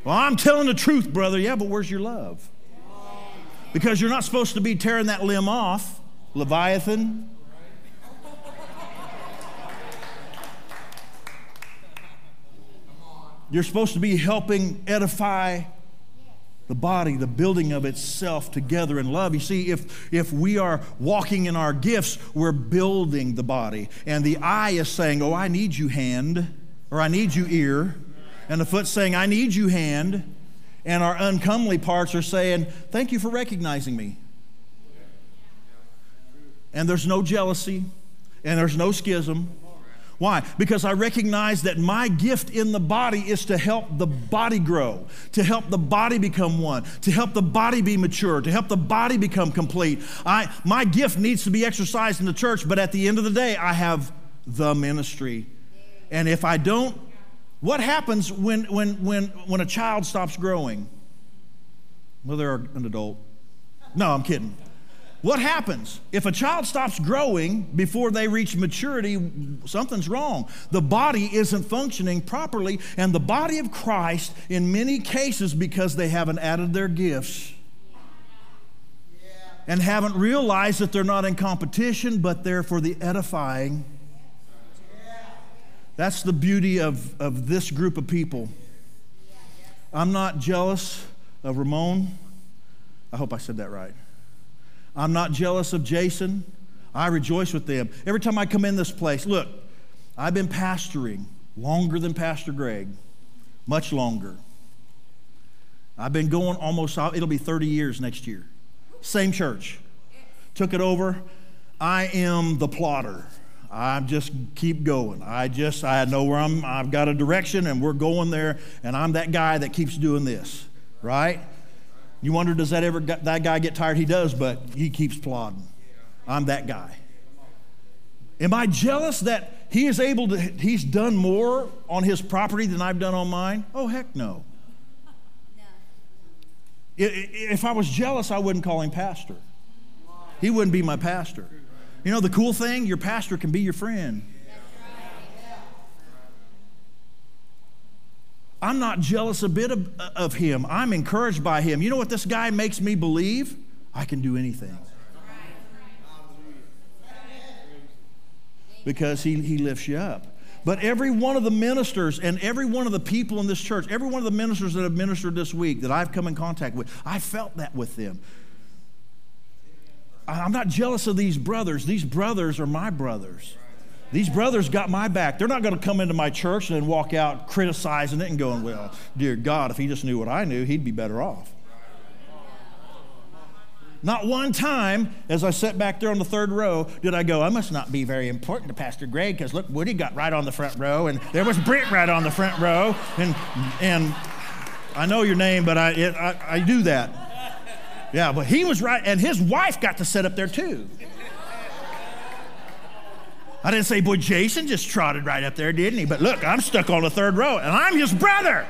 Well, I'm telling the truth, brother. Yeah, but where's your love? Because you're not supposed to be tearing that limb off, Leviathan. You're supposed to be helping edify the body, the building of itself together in love. You see, if, if we are walking in our gifts, we're building the body. And the eye is saying, Oh, I need you, hand, or I need you, ear. And the foot's saying, I need you, hand and our uncomely parts are saying, Thank you for recognizing me. And there's no jealousy and there's no schism. Why? Because I recognize that my gift in the body is to help the body grow, to help the body become one, to help the body be mature, to help the body become complete. I, my gift needs to be exercised in the church, but at the end of the day, I have the ministry. And if I don't what happens when, when, when, when a child stops growing? Well, they're an adult. No, I'm kidding. What happens? If a child stops growing before they reach maturity, something's wrong. The body isn't functioning properly, and the body of Christ, in many cases, because they haven't added their gifts and haven't realized that they're not in competition, but they're for the edifying that's the beauty of, of this group of people. I'm not jealous of Ramon. I hope I said that right. I'm not jealous of Jason. I rejoice with them. Every time I come in this place, look, I've been pastoring longer than Pastor Greg, much longer. I've been going almost, it'll be 30 years next year. Same church. Took it over. I am the plodder. I just keep going. I just, I know where I'm, I've got a direction and we're going there, and I'm that guy that keeps doing this, right? You wonder, does that ever, that guy get tired? He does, but he keeps plodding. I'm that guy. Am I jealous that he is able to, he's done more on his property than I've done on mine? Oh, heck no. If I was jealous, I wouldn't call him pastor. He wouldn't be my pastor. You know, the cool thing, your pastor can be your friend. I'm not jealous a bit of, of, him. I'm encouraged by him. You know what this guy makes me believe? I can do anything. Because he, he lifts you up. But every one of the ministers and every one of the people in this church, every one of the ministers that have ministered this week that I've come in contact with, I felt that with them. I'm not jealous of these brothers. These brothers are my brothers. These brothers got my back. They're not going to come into my church and then walk out criticizing it and going, well, dear God, if he just knew what I knew, he'd be better off. Not one time, as I sat back there on the third row, did I go, I must not be very important to Pastor Greg because look, Woody got right on the front row and there was Brent right on the front row. And, and I know your name, but I, it, I, I do that. Yeah, but he was right, and his wife got to sit up there too. I didn't say, boy, Jason just trotted right up there, didn't he? But look, I'm stuck on the third row, and I'm his brother.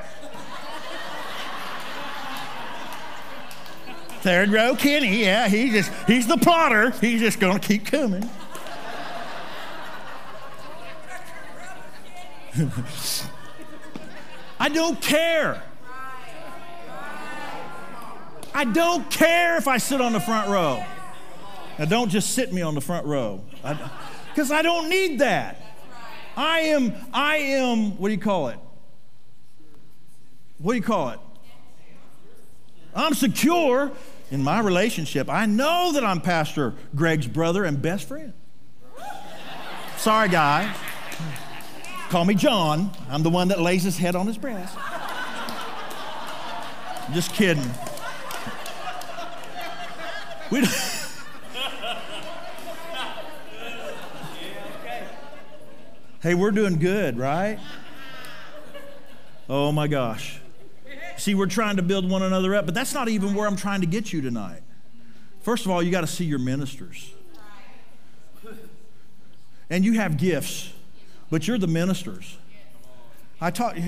Third row, Kenny, yeah, he just, he's the plodder. He's just gonna keep coming. I don't care. I don't care if I sit on the front row. Now, don't just sit me on the front row. Because I, I don't need that. I am, I am, what do you call it? What do you call it? I'm secure in my relationship. I know that I'm Pastor Greg's brother and best friend. Sorry, guy. Call me John. I'm the one that lays his head on his breast. Just kidding. We hey, we're doing good, right? Oh my gosh. See, we're trying to build one another up, but that's not even where I'm trying to get you tonight. First of all, you got to see your ministers. And you have gifts, but you're the ministers. I talked,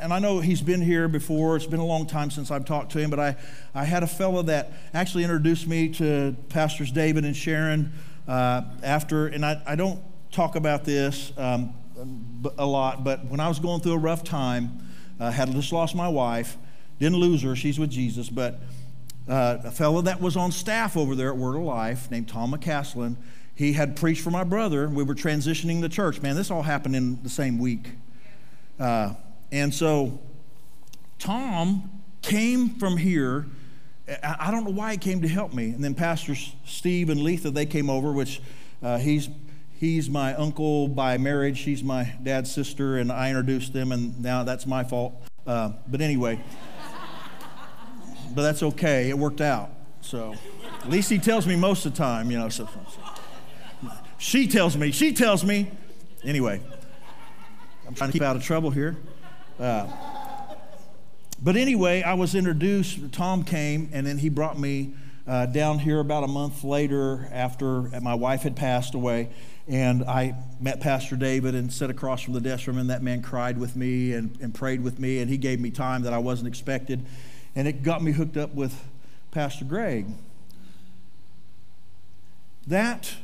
and I know he's been here before. It's been a long time since I've talked to him, but I, I had a fellow that actually introduced me to Pastors David and Sharon uh, after, and I, I don't talk about this um, a lot, but when I was going through a rough time, uh, had just lost my wife, didn't lose her, she's with Jesus, but uh, a fellow that was on staff over there at Word of Life named Tom McCaslin, he had preached for my brother. We were transitioning the church. Man, this all happened in the same week. Uh, and so Tom came from here. I don't know why he came to help me. And then Pastors Steve and Letha, they came over, which uh, he's, he's my uncle by marriage. She's my dad's sister, and I introduced them, and now that's my fault. Uh, but anyway but that's okay. It worked out. So at least he tells me most of the time, you know. So, so. She tells me. She tells me. Anyway, I'm trying to keep out of trouble here. Uh, but anyway, I was introduced. Tom came, and then he brought me uh, down here about a month later after my wife had passed away. And I met Pastor David and sat across from the desk from him. That man cried with me and, and prayed with me, and he gave me time that I wasn't expected and it got me hooked up with Pastor Greg. That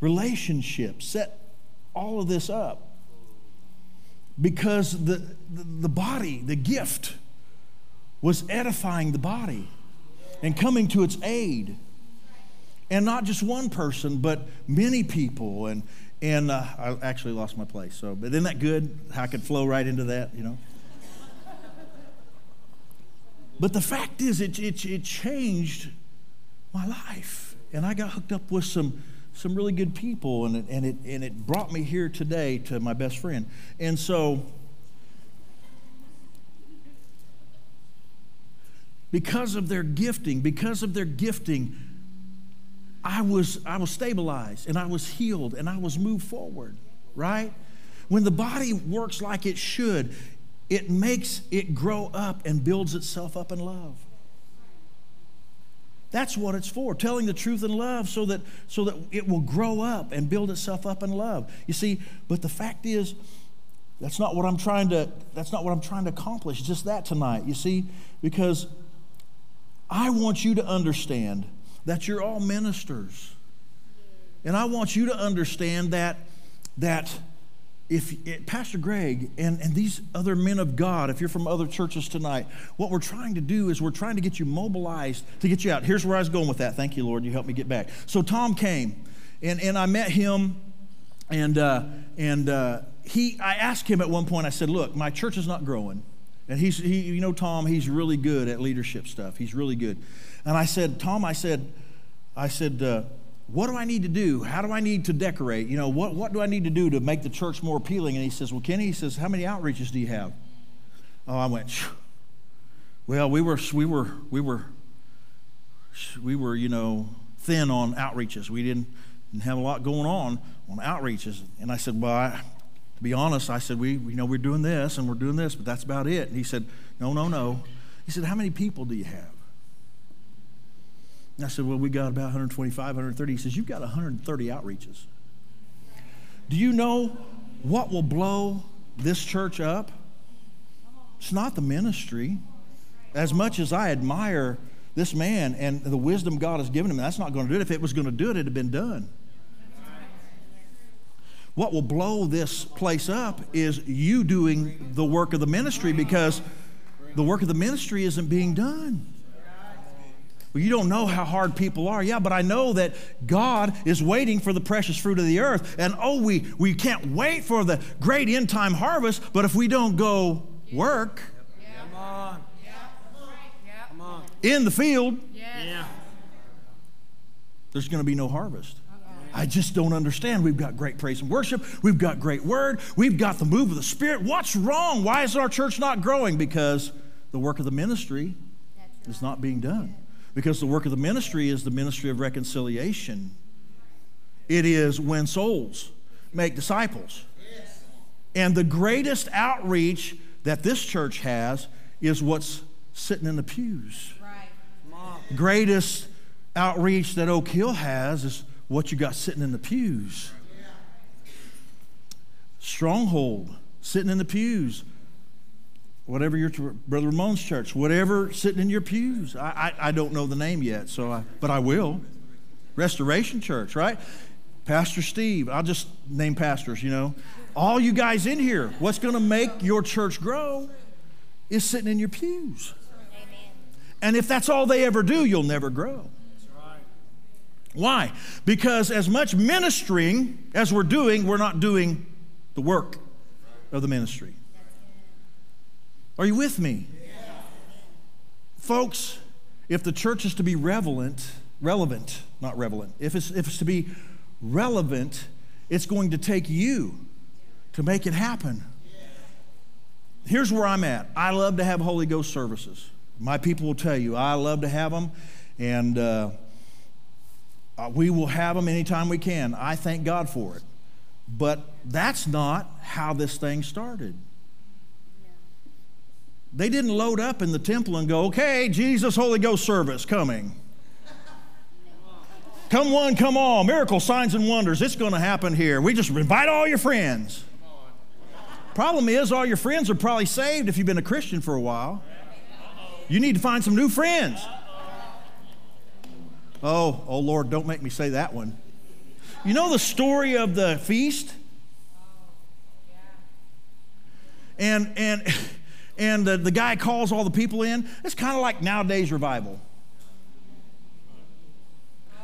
relationship set all of this up because the, the, body, the gift, was edifying the body and coming to its aid. And not just one person, but many people. And, and uh, I actually lost my place. So, but isn't that good? How I could flow right into that, you know? But the fact is, it, it, it changed my life. And I got hooked up with some, some really good people, and it, and, it, and it brought me here today to my best friend. And so, because of their gifting, because of their gifting, I was, I was stabilized and I was healed and I was moved forward, right? When the body works like it should, it makes it grow up and builds itself up in love. That's what it's for, telling the truth in love so that, so that it will grow up and build itself up in love. You see, but the fact is, that's not what I'm trying to, that's not what I'm trying to accomplish, just that tonight, you see, because I want you to understand that you're all ministers. And I want you to understand that, that if eh, Pastor Greg and, and these other men of God, if you're from other churches tonight, what we're trying to do is we're trying to get you mobilized to get you out. Here's where I was going with that. Thank you, Lord. You helped me get back. So Tom came, and, and I met him, and, uh, and uh, he, I asked him at one point, I said, Look, my church is not growing. And he's, he, you know, Tom, he's really good at leadership stuff. He's really good. And I said, Tom, I said, I said, uh, what do I need to do? How do I need to decorate? You know, what, what do I need to do to make the church more appealing? And he says, Well, Kenny, he says, How many outreaches do you have? Oh, I went, Phew. Well, we were, we were, we were, we were, you know, thin on outreaches. We didn't, didn't have a lot going on on outreaches. And I said, Well, I, to be honest, I said, we, you know, we're doing this and we're doing this, but that's about it. And he said, No, no, no. He said, How many people do you have? I said, Well, we got about 125, 130. He says, You've got 130 outreaches. Do you know what will blow this church up? It's not the ministry. As much as I admire this man and the wisdom God has given him, that's not going to do it. If it was going to do it, it'd have been done. What will blow this place up is you doing the work of the ministry because the work of the ministry isn't being done. Well, you don't know how hard people are. Yeah, but I know that God is waiting for the precious fruit of the earth. And oh, we, we can't wait for the great end time harvest, but if we don't go work. In the field, Yeah. there's going to be no harvest. I just don't understand. We've got great praise and worship. We've got great word. We've got the move of the Spirit. What's wrong? Why is our church not growing? Because the work of the ministry is not being done. Because the work of the ministry is the ministry of reconciliation. It is win souls, make disciples. And the greatest outreach that this church has is what's sitting in the pews. Greatest outreach that Oak Hill has is what you got sitting in the pews. Stronghold, sitting in the pews. Whatever your Brother Ramon's church, whatever sitting in your pews. I, I, I don't know the name yet, so I, but I will. Restoration Church, right? Pastor Steve, I'll just name pastors, you know. All you guys in here, what's going to make your church grow is sitting in your pews. And if that's all they ever do, you'll never grow. Why? Because as much ministering as we're doing, we're not doing the work of the ministry. Are you with me? Folks, if the church is to be relevant, relevant, not relevant, if it's, if it's to be relevant, it's going to take you to make it happen. Here's where I'm at. I love to have Holy Ghost services. My people will tell you, I love to have them, and uh, uh, we will have them anytime we can. I thank God for it. But that's not how this thing started. They didn't load up in the temple and go, okay, Jesus, Holy Ghost service coming. Come one, come all, miracle signs and wonders. It's going to happen here. We just invite all your friends. Problem is, all your friends are probably saved if you've been a Christian for a while. You need to find some new friends. Oh, oh Lord, don't make me say that one. You know the story of the feast? And and and the, the guy calls all the people in. It's kind of like nowadays revival.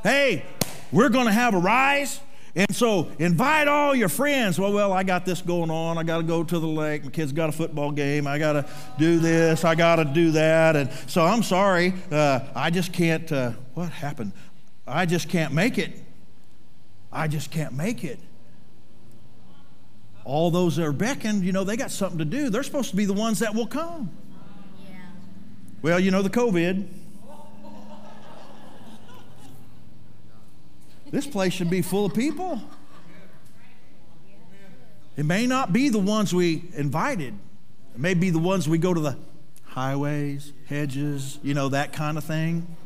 Hey, we're going to have Arise. And so invite all your friends. Well, well, I got this going on. I got to go to the lake. My kid's got a football game. I got to do this. I got to do that. And so I'm sorry. Uh, I just can't. Uh, what happened? I just can't make it. I just can't make it. All those that are beckoned, you know, they got something to do. They're supposed to be the ones that will come. Well, you know, the COVID. This place should be full of people. It may not be the ones we invited. It may be the ones we go to the highways, hedges, you know, that kind of thing.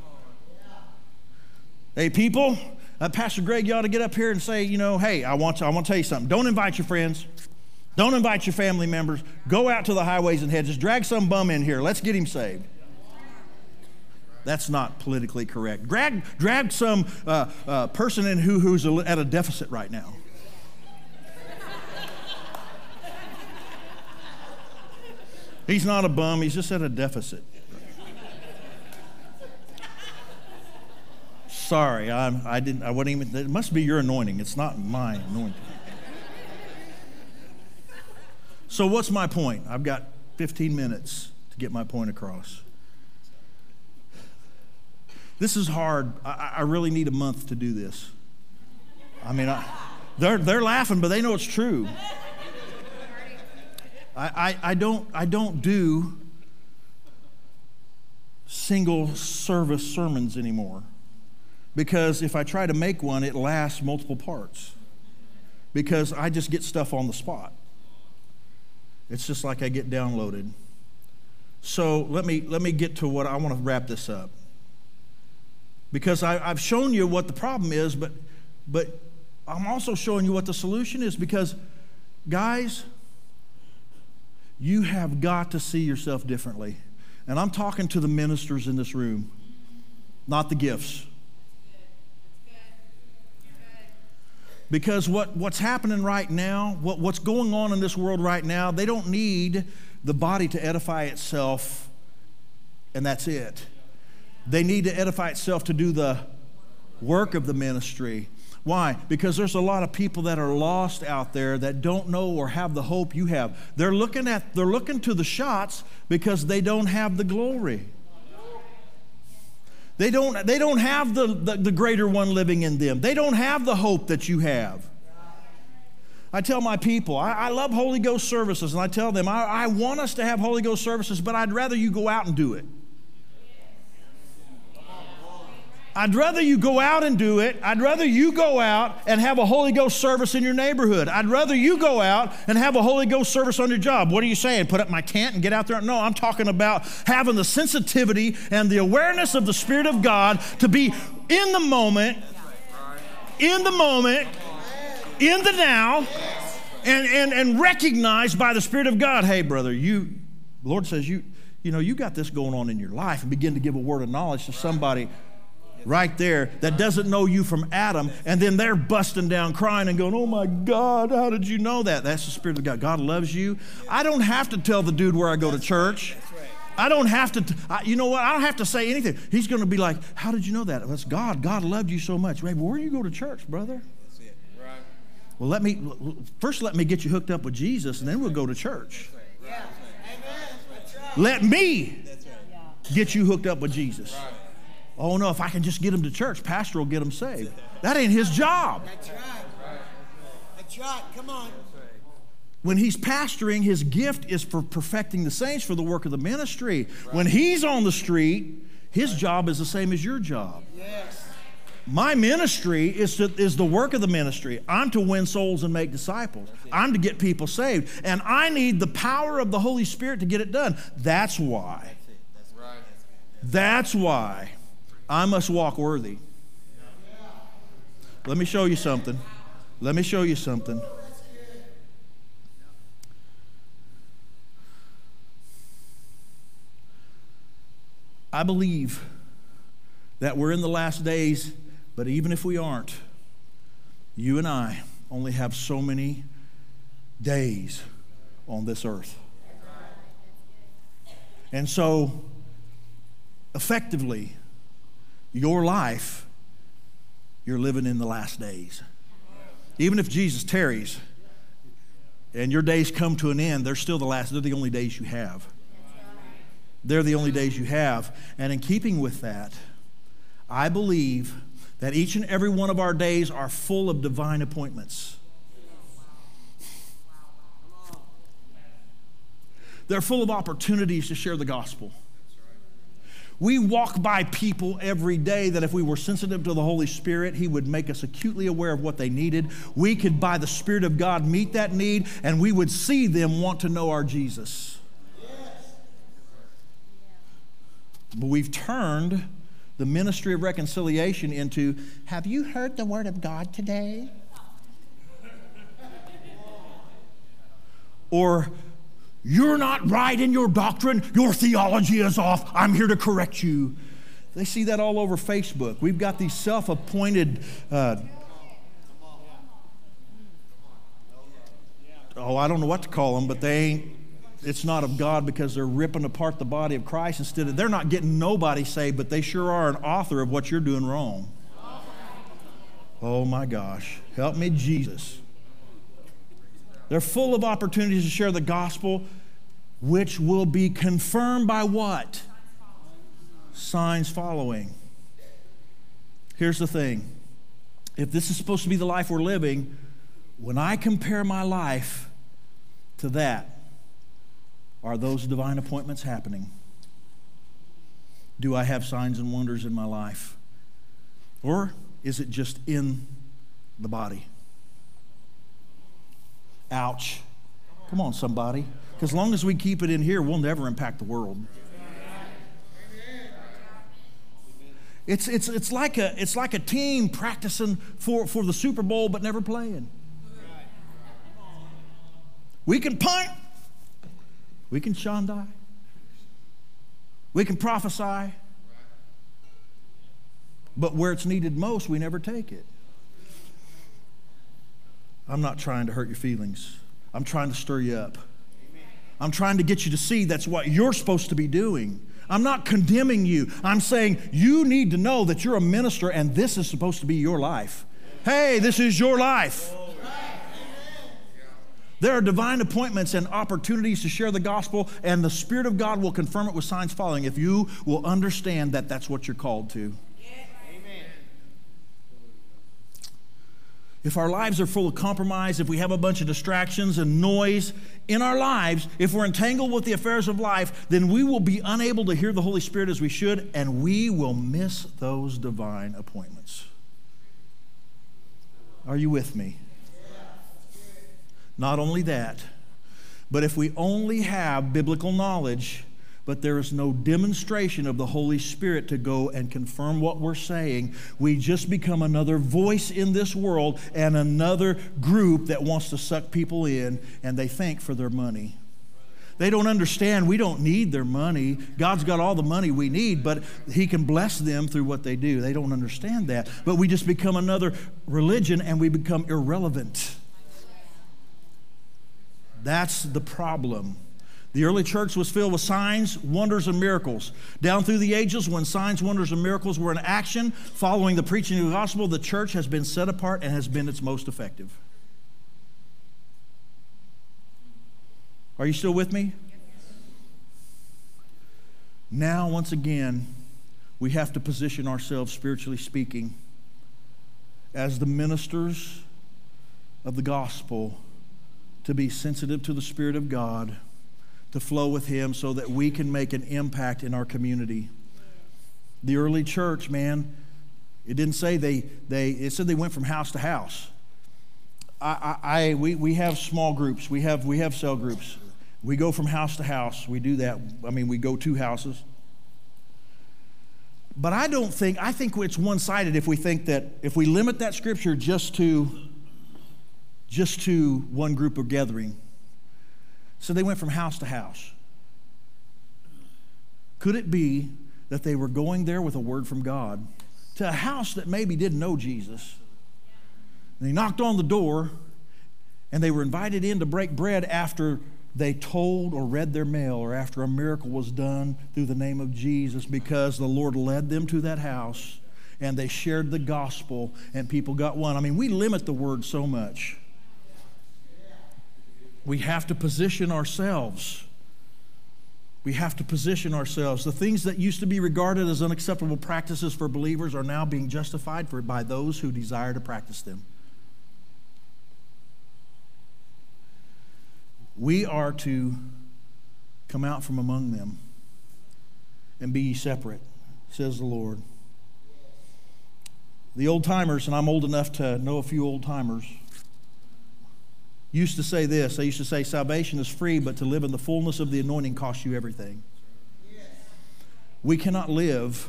Hey, people, uh, Pastor Greg, you ought to get up here and say, you know, hey, I want to, I want to tell you something. Don't invite your friends. Don't invite your family members. Go out to the highways and hedges. Drag some bum in here. Let's get him saved. That's not politically correct. Drag, drag some uh, uh, person in who, who's at a deficit right now. He's not a bum, he's just at a deficit. Sorry, I'm, I didn't. I wasn't even. It must be your anointing. It's not my anointing. So, what's my point? I've got 15 minutes to get my point across. this is hard. I, I really need a month to do this. I mean, I, they're, they're laughing, but they know it's true. I, I, I, don't, I don't do single service sermons anymore because if I try to make one, it lasts multiple parts because I just get stuff on the spot. It's just like I get downloaded. So let me, let me get to what I want to wrap this up. Because I, I've shown you what the problem is, but, but I'm also showing you what the solution is because, guys, you have got to see yourself differently. And I'm talking to the ministers in this room, not the gifts. Because what, what's happening right now, what, what's going on in this world right now, they don't need the body to edify itself, and that's it. They need to edify itself to do the work of the ministry. Why? Because there's a lot of people that are lost out there that don't know or have the hope you have. They're looking at they're looking to the shots because they don't have the glory. They don't, they don't have the, the, the greater one living in them. They don't have the hope that you have. I tell my people, I, I, love Holy Ghost services, and I tell them, I, I want us to have Holy Ghost services, but I'd rather you go out and do it. I'd rather you go out and do it. I'd rather you go out and have a Holy Ghost service in your neighborhood. I'd rather you go out and have a Holy Ghost service on your job. What are you saying? Put up my tent and get out there? No, I'm talking about having the sensitivity and the awareness of the Spirit of God to be in the moment, in the moment, in the now, and, and, and recognized by the Spirit of God. Hey, brother, you, the Lord says, you, you know, you got this going on in your life and begin to give a word of knowledge to somebody right there that doesn't know you from Adam, and then they're busting down crying and going, Oh my God, how did you know that? That's the Spirit of God. God loves you. I don't have to tell the dude where I go to church. I don't have to, I, you know what? I don't have to say anything. He's going to be like, How did you know that? That's God. God loved you so much. Ray, where do you go to church, brother? Well, let me, first let me get you hooked up with Jesus, and then we'll go to church. Let me get you hooked up with Jesus. Oh no, if I can just get him to church, pastor will get him saved. That ain't his job. That's right. That's right. Come on. When he's pastoring, his gift is for perfecting the saints for the work of the ministry. When he's on the street, his job is the same as your job. Yes. My ministry is, to, is the work of the ministry. I'm to win souls and make disciples. I'm to get people saved. And I need the power of the Holy Spirit to get it done. That's why. That's why I must walk worthy. Let me show you something. Let me show you something. I believe that we're in the last days, but even if we aren't, you and I only have so many days on this earth. And so, effectively, your life, you're living in the last days. Even if Jesus tarries and your days come to an end, they're still the last, they're the only days you have. They're the only days you have. And in keeping with that, I believe that each and every one of our days are full of divine appointments. They're full of opportunities to share the gospel. We walk by people every day that if we were sensitive to the Holy Spirit, He would make us acutely aware of what they needed. We could, by the Spirit of God, meet that need, and we would see them want to know our Jesus. But we've turned the ministry of reconciliation into Have you heard the word of God today? or you're not right in your doctrine. Your theology is off. I'm here to correct you. They see that all over Facebook. We've got these self appointed, uh, oh, I don't know what to call them, but they ain't, it's not of God because they're ripping apart the body of Christ instead of, they're not getting nobody saved, but they sure are an author of what you're doing wrong. Oh my gosh. Help me, Jesus. They're full of opportunities to share the gospel, which will be confirmed by what? Signs following. Here's the thing if this is supposed to be the life we're living, when I compare my life to that, are those divine appointments happening? Do I have signs and wonders in my life? Or is it just in the body? Ouch. Come on, somebody. Because as long as we keep it in here, we'll never impact the world. It's, it's, it's, like a, it's like a team practicing for, for the Super Bowl but never playing. We can punt, we can shandai, we can prophesy, but where it's needed most, we never take it. I'm not trying to hurt your feelings, I'm trying to stir you up. I'm trying to get you to see that's what you're supposed to be doing. I'm not condemning you. I'm saying you need to know that you're a minister and this is supposed to be your life. Hey, this is your life. There are divine appointments and opportunities to share the gospel, and the Spirit of God will confirm it with signs following if you will understand that that's what you're called to. If our lives are full of compromise, if we have a bunch of distractions and noise in our lives, if we're entangled with the affairs of life, then we will be unable to hear the Holy Spirit as we should, and we will miss those divine appointments. Are you with me? Not only that, but if we only have biblical knowledge, but there is no demonstration of the Holy Spirit to go and confirm what we're saying. We just become another voice in this world and another group that wants to suck people in, and they think for their money. They don't understand we don't need their money. God's got all the money we need, but He can bless them through what they do. They don't understand that. But we just become another religion and we become irrelevant. That's the problem. The early church was filled with signs, wonders, and miracles. Down through the ages, when signs, wonders, and miracles were in action, following the preaching of the gospel, the church has been set apart and has been its most effective. Are you still with me? Now, once again, we have to position ourselves, spiritually speaking, as the ministers of the gospel to be sensitive to the Spirit of God to flow with Him so that we can make an impact in our community. The early church, man, it didn't say they, they it said they went from house to house. I, I, I, we, we have small groups, we have, we have cell groups. We go from house to house. We do that. I mean, we go to houses. But I don't think, I think it's one sided if we think that, if we limit that scripture just to, just to one group of gathering. So they went from house to house. Could it be that they were going there with a word from God to a house that maybe didn't know Jesus? And they knocked on the door and they were invited in to break bread after they told or read their mail or after a miracle was done through the name of Jesus because the Lord led them to that house and they shared the gospel and people got one. I mean, we limit the word so much we have to position ourselves. We have to position ourselves. The things that used to be regarded as unacceptable practices for believers are now being justified for, by those who desire to practice them. We are to come out from among them and be separate, says the Lord. The old timers, and I'm old enough to know a few old timers, used to say this. They used to say, Salvation is free, but to live in the fullness of the anointing costs you everything. We cannot live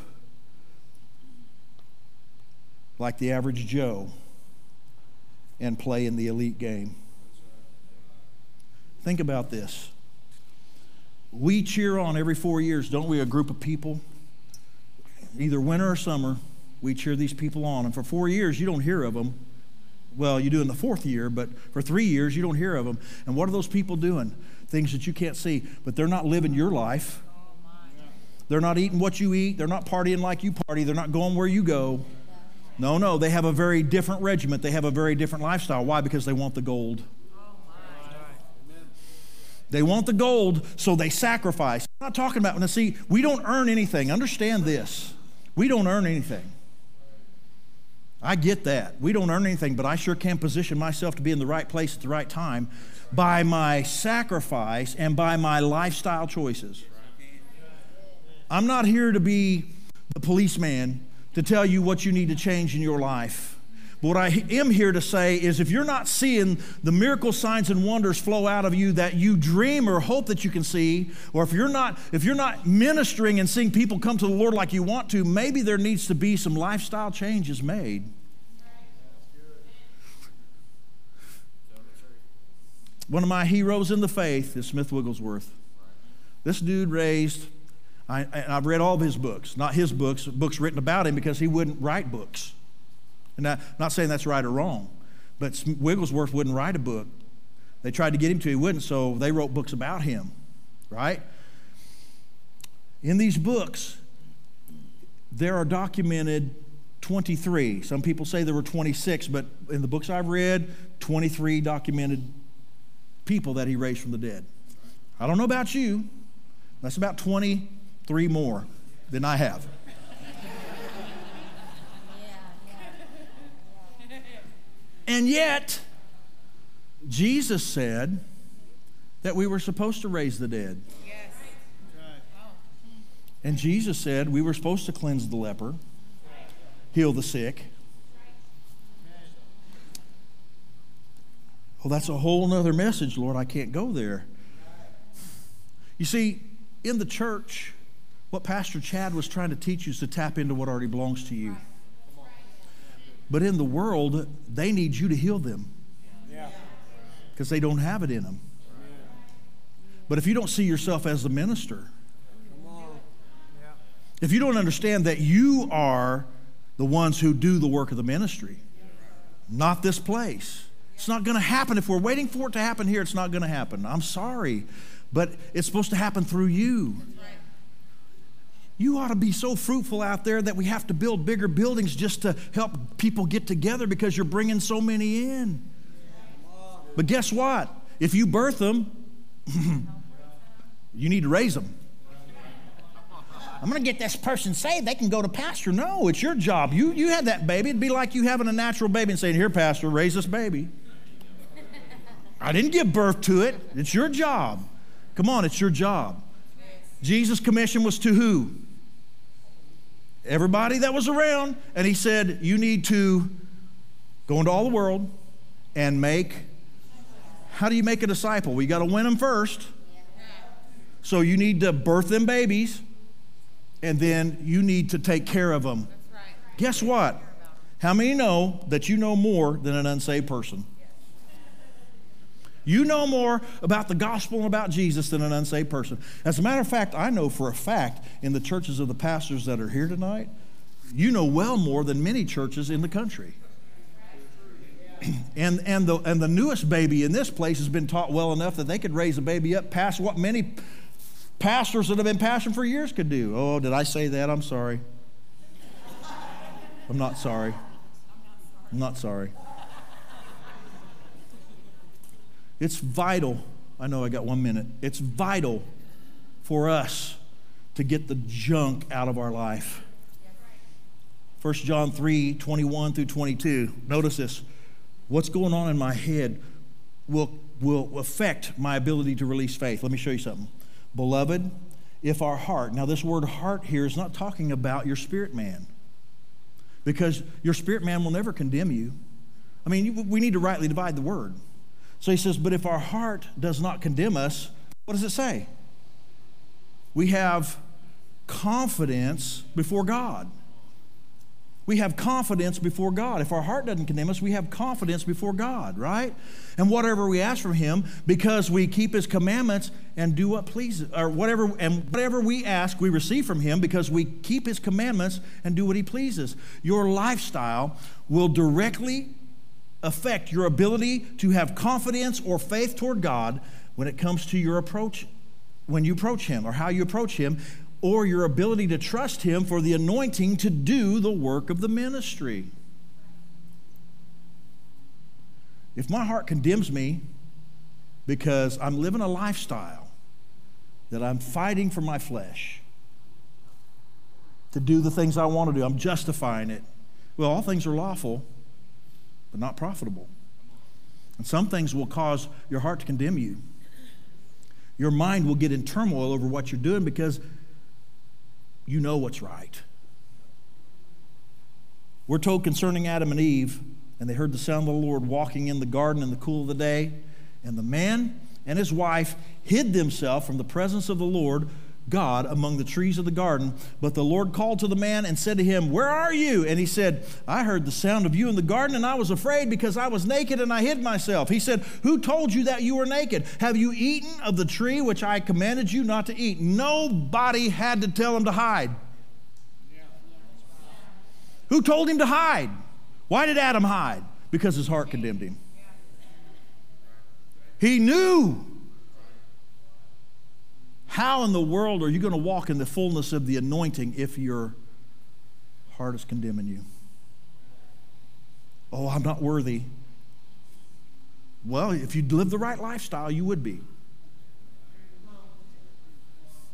like the average Joe and play in the elite game. Think about this. We cheer on every four years, don't we? A group of people, either winter or summer, we cheer these people on. And for four years, you don't hear of them well, you do in the fourth year, but for three years, you don't hear of them. And what are those people doing? Things that you can't see, but they're not living your life. They're not eating what you eat. They're not partying like you party. They're not going where you go. No, no, they have a very different regiment. They have a very different lifestyle. Why? Because they want the gold. They want the gold, so they sacrifice. I'm not talking about, now see, we don't earn anything. Understand this. We don't earn anything. I get that. We don't earn anything, but I sure can position myself to be in the right place at the right time by my sacrifice and by my lifestyle choices. I'm not here to be the policeman to tell you what you need to change in your life. But what I am here to say is if you're not seeing the miracle signs and wonders flow out of you that you dream or hope that you can see, or if you're not if you're not ministering and seeing people come to the Lord like you want to, maybe there needs to be some lifestyle changes made. One of my heroes in the faith is Smith Wigglesworth. This dude raised I, and I've read all of his books, not his books, books written about him because he wouldn't write books. And I'm not saying that's right or wrong, but Wigglesworth wouldn't write a book. They tried to get him to, he wouldn't, so they wrote books about him, right? In these books, there are documented 23. Some people say there were 26, but in the books I've read, 23 documented people that he raised from the dead. I don't know about you, that's about 23 more than I have. And yet, Jesus said that we were supposed to raise the dead. And Jesus said we were supposed to cleanse the leper, heal the sick. Well, that's a whole nother message, Lord. I can't go there. You see, in the church, what Pastor Chad was trying to teach you is to tap into what already belongs to you. But in the world, they need you to heal them because they don't have it in them. But if you don't see yourself as the minister, if you don't understand that you are the ones who do the work of the ministry, not this place. It's not going to happen. If we're waiting for it to happen here, it's not going to happen. I'm sorry, but it's supposed to happen through you. You ought to be so fruitful out there that we have to build bigger buildings just to help people get together because you're bringing so many in. But guess what? If you birth them, you need to raise them. I'm going to get this person saved. They can go to pastor. No, it's your job. You, you had that baby. It'd be like you having a natural baby and saying, Here, pastor, raise this baby. I didn't give birth to it. It's your job. Come on, it's your job. Jesus' commission was to who? Everybody that was around. And he said, You need to go into all the world and make. How do you make a disciple? We got to win them first. So you need to birth them babies, and then you need to take care of them. Guess what? How many know that you know more than an unsaved person? You know more about the gospel and about Jesus than an unsaved person. As a matter of fact, I know for a fact in the churches of the pastors that are here tonight, you know well more than many churches in the country. And, and, the, and the newest baby in this place has been taught well enough that they could raise a baby up past what many pastors that have been pastoring for years could do. Oh, did I say that? I'm sorry. I'm not sorry. I'm not sorry. It's vital. I know I got one minute. It's vital for us to get the junk out of our life. 1 John 3 21 through 22. Notice this. What's going on in my head will, will affect my ability to release faith. Let me show you something. Beloved, if our heart, now this word heart here is not talking about your spirit man, because your spirit man will never condemn you. I mean, we need to rightly divide the word. So he says, But if our heart does not condemn us, what does it say? We have confidence before God. We have confidence before God. If our heart doesn't condemn us, we have confidence before God, right? And whatever we ask from Him, because we keep His commandments and do what pleases, or whatever, and whatever we ask, we receive from Him because we keep His commandments and do what He pleases. Your lifestyle will directly affect your ability to have confidence or faith toward God when it comes to your approach, when you approach Him or how you approach Him, or your ability to trust Him for the anointing to do the work of the ministry. If my heart condemns me because I'm living a lifestyle that I'm fighting for my flesh to do the things I want to do, I'm justifying it. Well, all things are lawful, but not profitable. And some things will cause your heart to condemn you. Your mind will get in turmoil over what you're doing because you know what's right. We're told concerning Adam and Eve, and they heard the sound of the Lord walking in the garden in the cool of the day, and the man and his wife hid themselves from the presence of the Lord God among the trees of the garden. But the Lord called to the man and said to him, Where are you? And he said, I heard the sound of you in the garden, and I was afraid because I was naked and I hid myself. He said, Who told you that you were naked? Have you eaten of the tree which I commanded you not to eat? Nobody had to tell him to hide. Who told him to hide? Why did Adam hide? Because his heart condemned him. He knew how in the world are you going to walk in the fullness of the anointing if your heart is condemning you? Oh, I'm not worthy. Well, if you'd live the right lifestyle, you would be.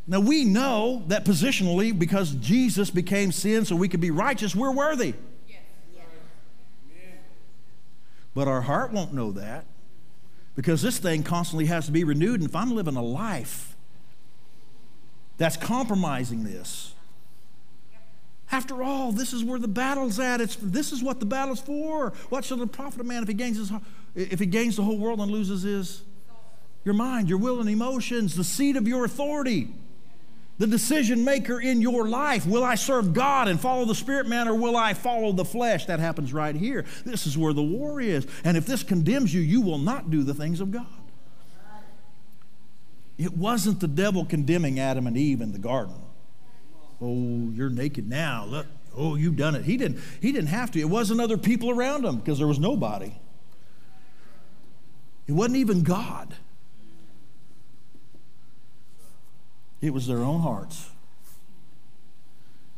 Now, we know that positionally, because Jesus became sin so we could be righteous, we're worthy. But our heart won't know that because this thing constantly has to be renewed. And if I'm living a life that's compromising this. After all, this is where the battle's at. It's, this is what the battle's for. What shall the profit of man if he gains his, if he gains the whole world and loses his your mind, your will and emotions, the seat of your authority, the decision maker in your life. Will I serve God and follow the spirit man or will I follow the flesh? That happens right here. This is where the war is. And if this condemns you, you will not do the things of God. It wasn't the devil condemning Adam and Eve in the garden. Oh, you're naked now. Look, oh, you've done it. He didn't, he didn't have to. It wasn't other people around him because there was nobody. It wasn't even God. It was their own hearts.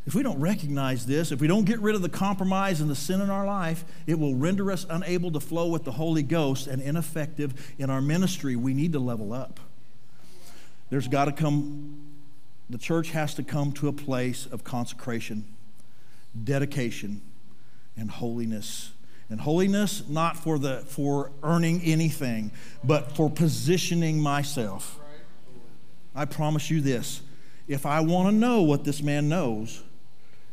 If we don't recognize this, if we don't get rid of the compromise and the sin in our life, it will render us unable to flow with the Holy Ghost and ineffective in our ministry. We need to level up. There's got to come, the church has to come to a place of consecration, dedication, and holiness. And holiness not for the for earning anything, but for positioning myself. I promise you this. If I want to know what this man knows,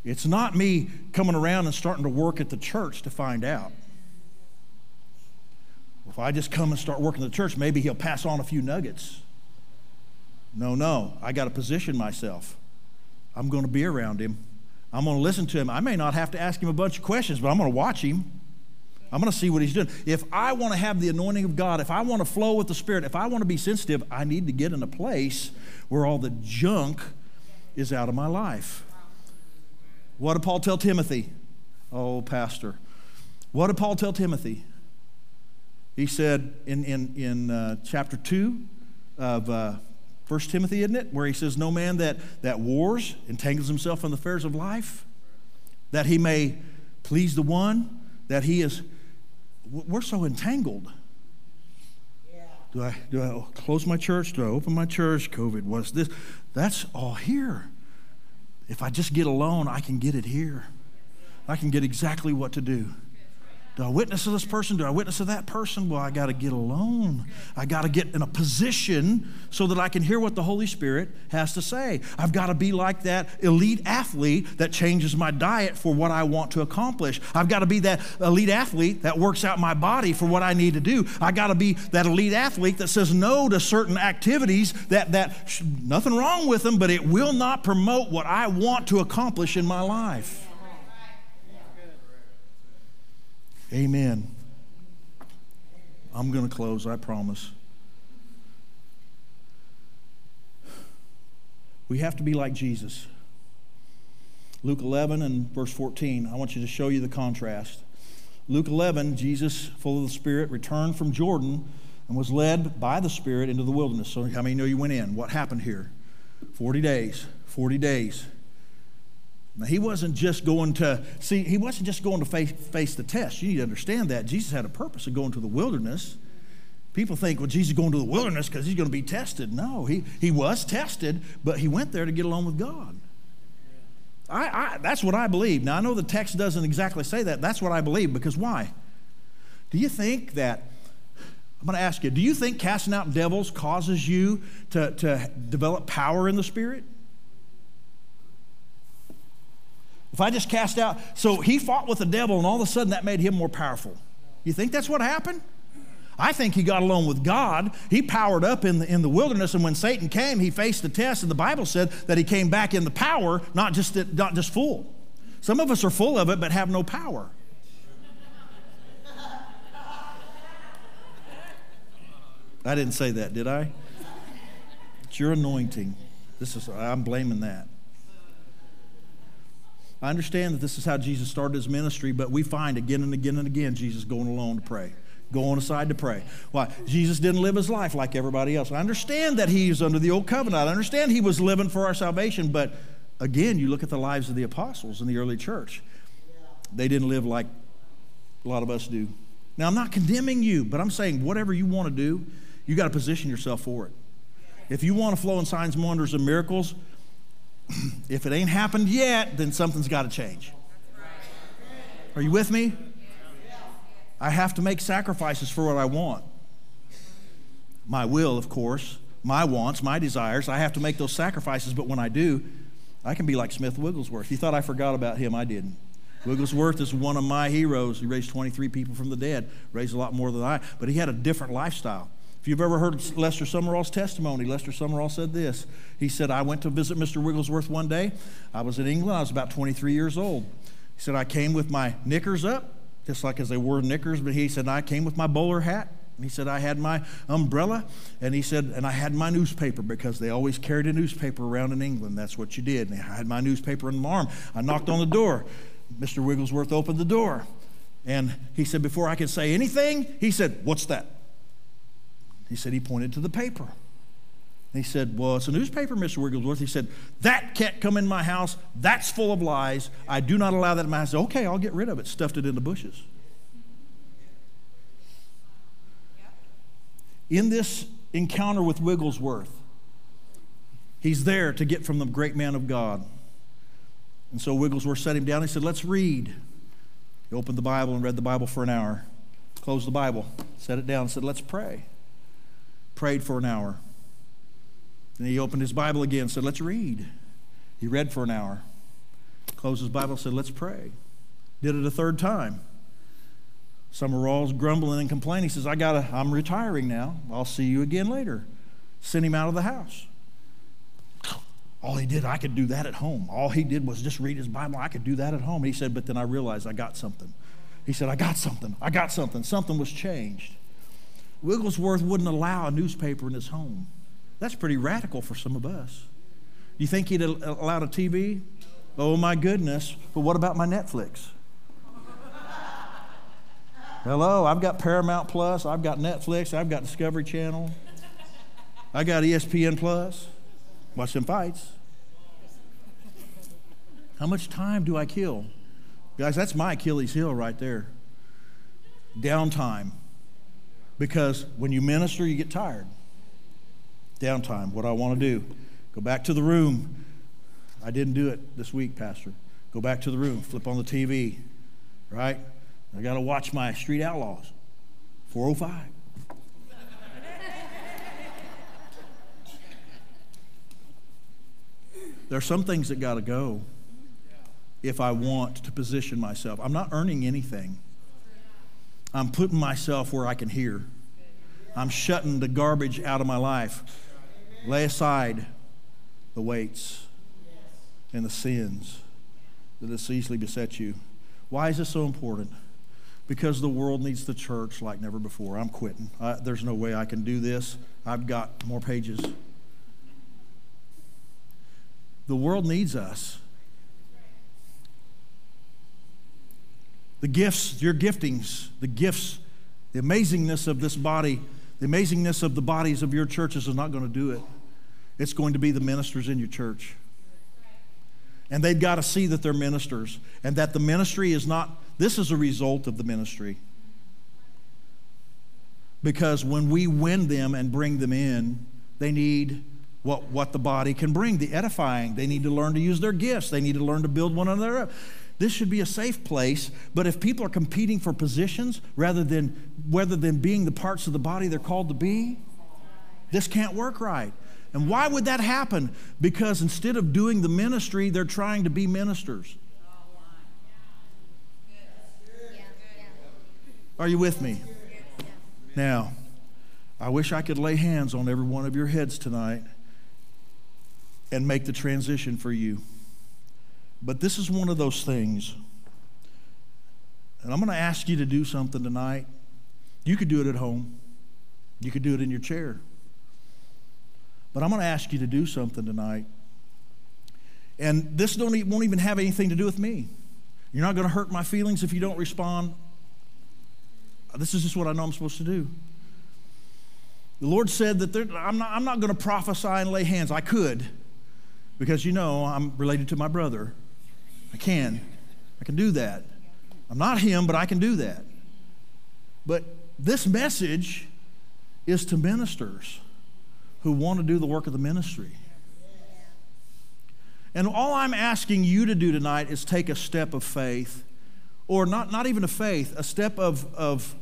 it's not me coming around and starting to work at the church to find out. If I just come and start working at the church, maybe he'll pass on a few nuggets. No, no. I got to position myself. I'm going to be around him. I'm going to listen to him. I may not have to ask him a bunch of questions, but I'm going to watch him. I'm going to see what he's doing. If I want to have the anointing of God, if I want to flow with the Spirit, if I want to be sensitive, I need to get in a place where all the junk is out of my life. What did Paul tell Timothy? Oh, Pastor. What did Paul tell Timothy? He said in, in, in uh, chapter 2 of uh, First Timothy, isn't it? Where he says, No man that, that wars entangles himself in the affairs of life, that he may please the one, that he is. We're so entangled. Yeah. Do I, do I close my church? Do I open my church? COVID, what's this? That's all here. If I just get alone, I can get it here. I can get exactly what to do. Do I witness to this person? Do I witness to that person? Well, I got to get alone. I got to get in a position so that I can hear what the Holy Spirit has to say. I've got to be like that elite athlete that changes my diet for what I want to accomplish. I've got to be that elite athlete that works out my body for what I need to do. I got to be that elite athlete that says no to certain activities that that nothing wrong with them, but it will not promote what I want to accomplish in my life. Amen. I'm going to close, I promise. We have to be like Jesus. Luke 11 and verse 14, I want you to show you the contrast. Luke 11, Jesus, full of the Spirit, returned from Jordan and was led by the Spirit into the wilderness. So, how many know you went in? What happened here? 40 days. 40 days. Now, he wasn't just going to, see, he wasn't just going to face, face the test. You need to understand that. Jesus had a purpose of going to the wilderness. People think, well, Jesus is going to the wilderness because he's going to be tested. No, he, he was tested, but he went there to get along with God. I, I, that's what I believe. Now, I know the text doesn't exactly say that. That's what I believe because why? Do you think that, I'm going to ask you, do you think casting out devils causes you to, to develop power in the Spirit? If I just cast out, so he fought with the devil and all of a sudden that made him more powerful. You think that's what happened? I think he got along with God. He powered up in the, in the wilderness, and when Satan came, he faced the test, and the Bible said that he came back in the power, not just, not just full. Some of us are full of it, but have no power. I didn't say that, did I? It's your anointing. This is I'm blaming that. I understand that this is how Jesus started his ministry, but we find again and again and again Jesus going alone to pray, going aside to pray. Why? Jesus didn't live his life like everybody else. I understand that he was under the old covenant. I understand he was living for our salvation, but again, you look at the lives of the apostles in the early church. They didn't live like a lot of us do. Now, I'm not condemning you, but I'm saying whatever you want to do, you got to position yourself for it. If you want to flow in signs, wonders, and miracles, if it ain't happened yet, then something's got to change. Are you with me? I have to make sacrifices for what I want. My will, of course, my wants, my desires. I have to make those sacrifices, but when I do, I can be like Smith Wigglesworth. You thought I forgot about him, I didn't. Wigglesworth is one of my heroes. He raised 23 people from the dead, raised a lot more than I, but he had a different lifestyle. If you've ever heard Lester Sumrall's testimony, Lester Sumrall said this. He said, I went to visit Mr. Wigglesworth one day. I was in England. I was about 23 years old. He said, I came with my knickers up, just like as they wore knickers, but he said, I came with my bowler hat. He said, I had my umbrella, and he said, and I had my newspaper because they always carried a newspaper around in England. That's what you did. And I had my newspaper in my arm. I knocked on the door. Mr. Wigglesworth opened the door. And he said, Before I could say anything, he said, What's that? He said he pointed to the paper. he said, Well, it's a newspaper, Mr. Wigglesworth. He said, That can't come in my house. That's full of lies. I do not allow that in my house. Okay, I'll get rid of it. Stuffed it in the bushes. In this encounter with Wigglesworth, he's there to get from the great man of God. And so Wigglesworth sat him down. He said, Let's read. He opened the Bible and read the Bible for an hour. Closed the Bible, set it down, and said, Let's pray prayed for an hour. Then he opened his Bible again said, Let's read. He read for an hour. Closed his Bible said, Let's pray. Did it a third time. Sumrall's grumbling and complaining. He says, I gotta, I'm retiring now. I'll see you again later. Send him out of the house. All he did, I could do that at home. All he did was just read his Bible. I could do that at home. He said, but then I realized I got something. He said, I got something. I got something. Something was changed. Wigglesworth wouldn't allow a newspaper in his home. That's pretty radical for some of us. You think he'd allow a TV? Oh my goodness. But what about my Netflix? Hello, I've got Paramount Plus, I've got Netflix, I've got Discovery Channel, I got ESPN Plus. Watch them fights. How much time do I kill? Guys, that's my Achilles heel right there. Downtime. Because when you minister, you get tired. Downtime, what I want to do. Go back to the room. I didn't do it this week, Pastor. Go back to the room, flip on the TV, right? I got to watch my Street Outlaws, 405. there are some things that got to go if I want to position myself. I'm not earning anything. I'm putting myself where I can hear. I'm shutting the garbage out of my life. Lay aside the weights and the sins that has easily beset you. Why is this so important? Because the world needs the church like never before. I'm quitting. I, there's no way I can do this. I've got more pages. The world needs us. The gifts, your giftings, the gifts, the amazingness of this body, the amazingness of the bodies of your churches is not going to do it. It's going to be the ministers in your church. And they've got to see that they're ministers and that the ministry is not, this is a result of the ministry. Because when we win them and bring them in, they need what, what the body can bring, the edifying. They need to learn to use their gifts, they need to learn to build one another up. This should be a safe place, but if people are competing for positions rather than rather than being the parts of the body they're called to be, this can't work right. And why would that happen? Because instead of doing the ministry, they're trying to be ministers. Are you with me? Now, I wish I could lay hands on every one of your heads tonight and make the transition for you. But this is one of those things. And I'm going to ask you to do something tonight. You could do it at home, you could do it in your chair. But I'm going to ask you to do something tonight. And this don't, won't even have anything to do with me. You're not going to hurt my feelings if you don't respond. This is just what I know I'm supposed to do. The Lord said that there, I'm not, I'm not going to prophesy and lay hands. I could, because you know I'm related to my brother. I can. I can do that. I'm not him, but I can do that. But this message is to ministers who want to do the work of the ministry. And all I'm asking you to do tonight is take a step of faith, or not, not even a faith, a step of, of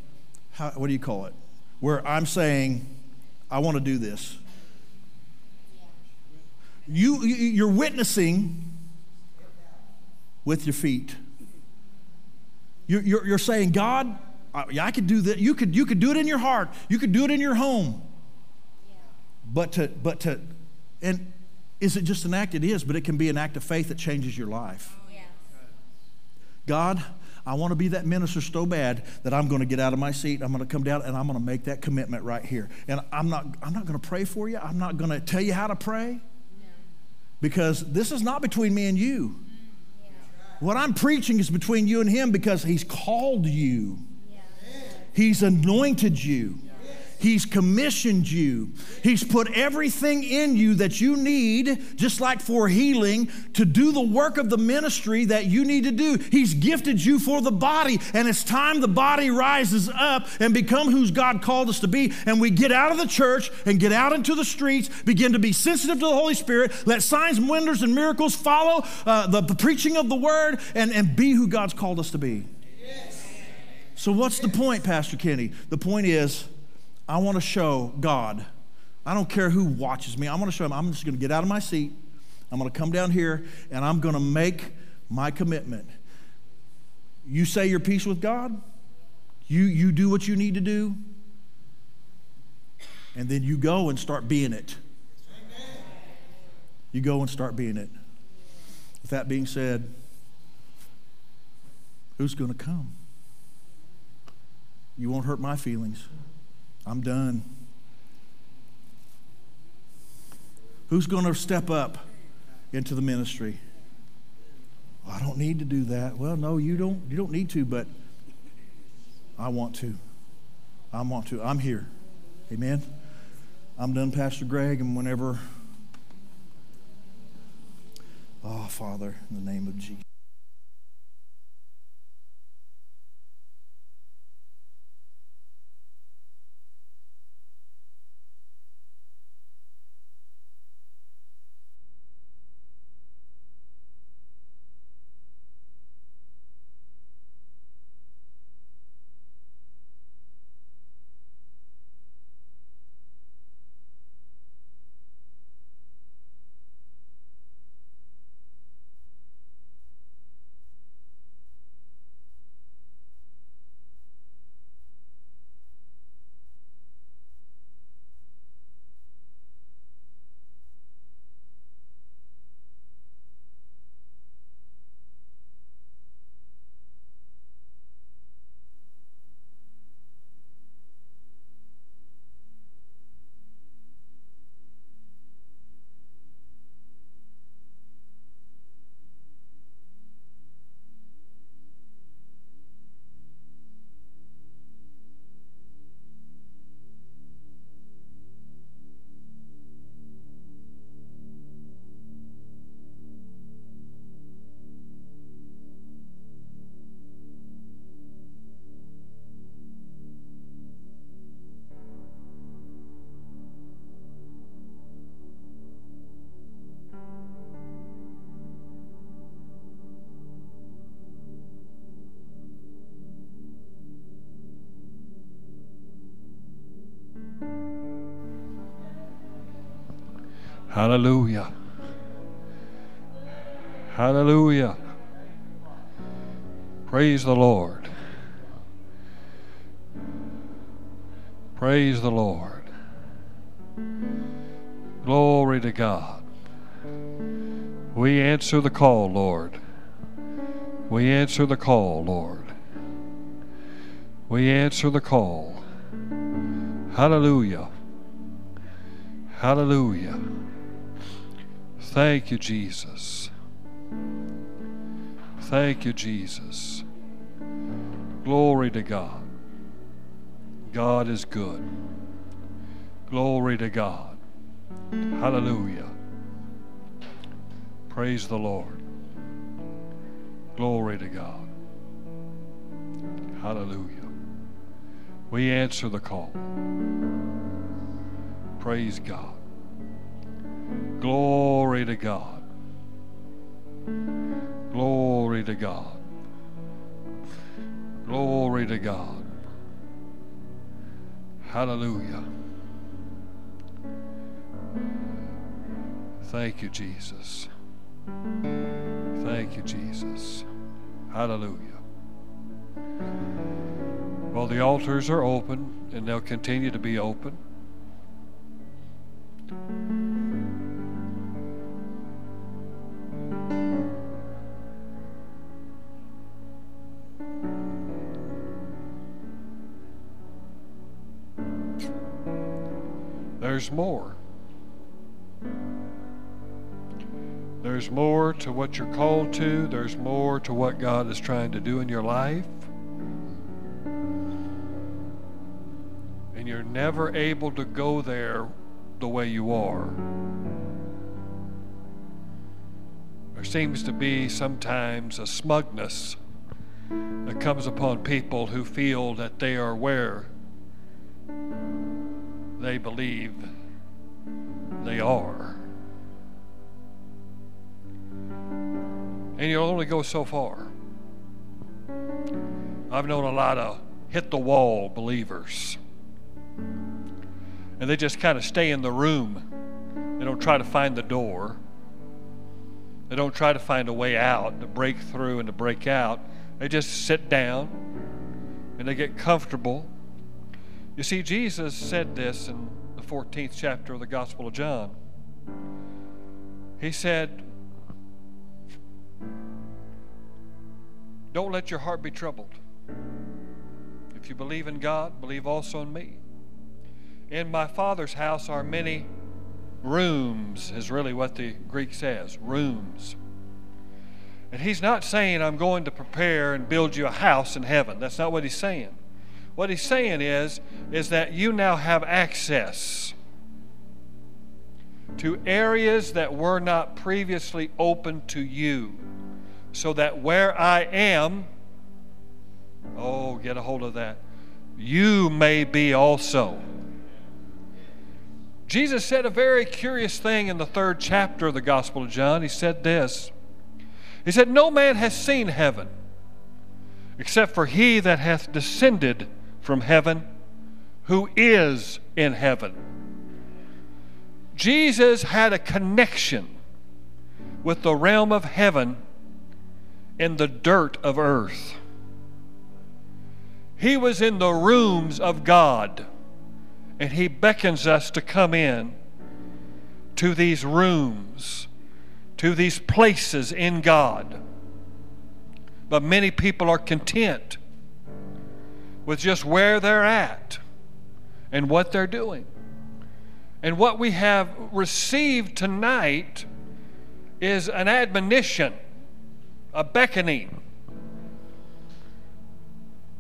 how, what do you call it? Where I'm saying, I want to do this. You, you're witnessing with your feet. You're, you're, you're saying, God, I, I could do that. You could, you could do it in your heart. You could do it in your home. But to, but to, and is it just an act? It is, but it can be an act of faith that changes your life. Oh, God, I want to be that minister so bad that I'm going to get out of my seat. I'm going to come down and I'm going to make that commitment right here. And I'm not, I'm not going to pray for you. I'm not going to tell you how to pray because this is not between me and you. What I'm preaching is between you and him because he's called you. He's anointed you. He's commissioned you. He's put everything in you that you need, just like for healing, to do the work of the ministry that you need to do. He's gifted you for the body, and it's time the body rises up and become whose God called us to be. And we get out of the church and get out into the streets, begin to be sensitive to the Holy Spirit, let signs, wonders, and miracles follow uh, the, the preaching of the word, and, and be who God's called us to be. So, what's the point, Pastor Kenny? The point is, I want to show God. I don't care who watches me. I want to show him. I'm just going to get out of my seat. I'm going to come down here and I'm going to make my commitment. You say your peace with God. You, you do what you need to do. And then you go and start being it. You go and start being it. With that being said, who's going to come? You won't hurt my feelings. I'm done. Who's going to step up into the ministry? I don't need to do that. Well, no, you don't. You don't need to, but I want to. I want to. I'm here. Amen. I'm done, Pastor Greg, and whenever. Oh, Father, in the name of Jesus. The Lord. Praise the Lord. Glory to God. We answer the call, Lord. We answer the call, Lord. We answer the call. Hallelujah. Hallelujah. Thank you, Jesus. Thank you, Jesus. Glory to God. God is good. Glory to God. Hallelujah. Praise the Lord. Glory to God. Hallelujah. We answer the call. Praise God. Glory to God. Glory to God. Glory to God. Hallelujah. Thank you, Jesus. Thank you, Jesus. Hallelujah. Well, the altars are open and they'll continue to be open. There's more. There's more to what you're called to. There's more to what God is trying to do in your life. And you're never able to go there the way you are. There seems to be sometimes a smugness that comes upon people who feel that they are where they believe they are. And you'll only go so far. I've known a lot of hit the wall believers. And they just kind of stay in the room. They don't try to find the door. They don't try to find a way out, to break through and to break out. They just sit down and they get comfortable. You see, Jesus said this in the 14th chapter of the Gospel of John. He said, Don't let your heart be troubled. If you believe in God, believe also in me. In my Father's house are many rooms, is really what the Greek says rooms. And he's not saying, I'm going to prepare and build you a house in heaven. That's not what he's saying. What he's saying is, is that you now have access to areas that were not previously open to you so that where I am, oh, get a hold of that, you may be also. Jesus said a very curious thing in the third chapter of the Gospel of John. He said this He said, No man has seen heaven except for he that hath descended from heaven, who is in heaven. Jesus had a connection with the realm of heaven in the dirt of earth. He was in the rooms of God, and He beckons us to come in to these rooms, to these places in God. But many people are content with just where they're at and what they're doing. And what we have received tonight is an admonition a beckoning.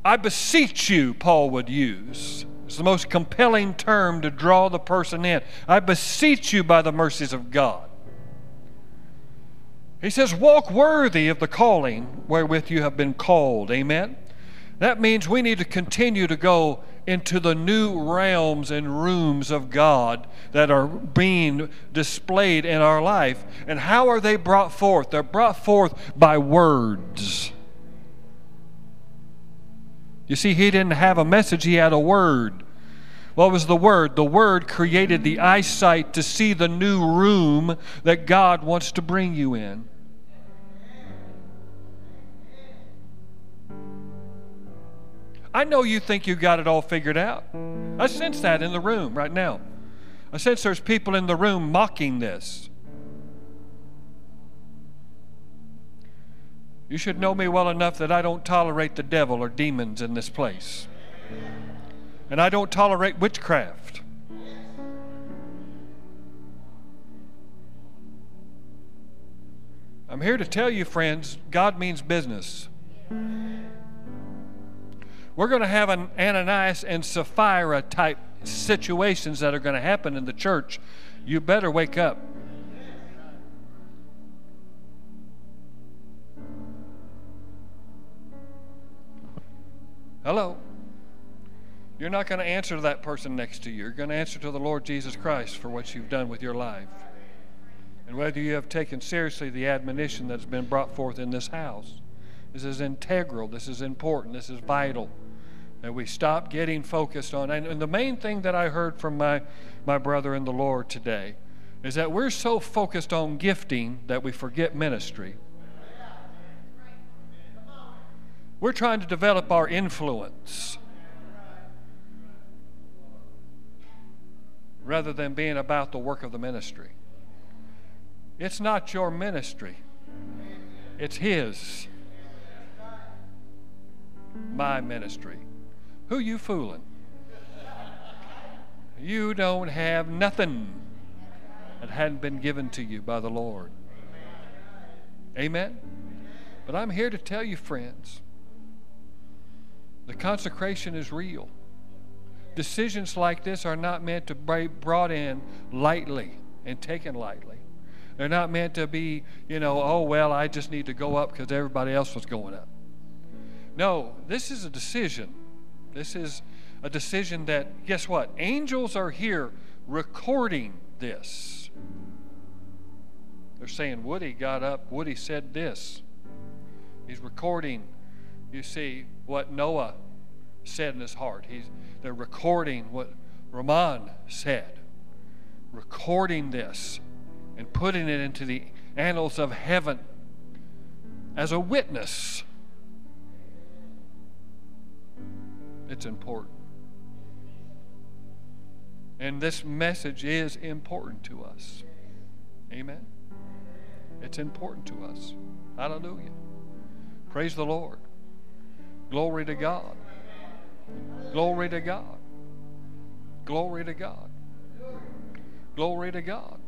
I beseech you, Paul would use. It's the most compelling term to draw the person in. I beseech you by the mercies of God. He says, Walk worthy of the calling wherewith you have been called. Amen. That means we need to continue to go into the new realms and rooms of God that are being displayed in our life. And how are they brought forth? They're brought forth by words. You see, he didn't have a message, he had a word. What was the Word? The Word created the eyesight to see the new room that God wants to bring you in. I know you think you got it all figured out. I sense that in the room right now. I sense there's people in the room mocking this. You should know me well enough that I don't tolerate the devil or demons in this place. And I don't tolerate witchcraft. I'm here to tell you, friends, God means business. We're going to have an Ananias and Sapphira type situations that are going to happen in the church. You better wake up. Hello. You're not going to answer to that person next to you. You're going to answer to the Lord Jesus Christ for what you've done with your life. And whether you have taken seriously the admonition that's been brought forth in this house. This is integral. This is important. This is vital. That we stop getting focused on. And, and the main thing that I heard from my, my brother in the Lord today is that we're so focused on gifting that we forget ministry. We're trying to develop our influence rather than being about the work of the ministry. It's not your ministry, it's His. My ministry. Who you fooling? You don't have nothing that hadn't been given to you by the Lord. Amen? But I'm here to tell you, friends, the consecration is real. Decisions like this are not meant to be brought in lightly and taken lightly. They're not meant to be, you know, oh, well, I just need to go up because everybody else was going up. No, this is a decision. This is a decision that, guess what? Angels are here recording this. They're saying Woody got up, Woody said this. He's recording, you see, what Noah said in his heart. He's, they're recording what Ramon said, recording this and putting it into the annals of heaven as a witness. It's important. And this message is important to us. Amen. It's important to us. Hallelujah. Praise the Lord. Glory to God. Glory to God. Glory to God. Glory to God.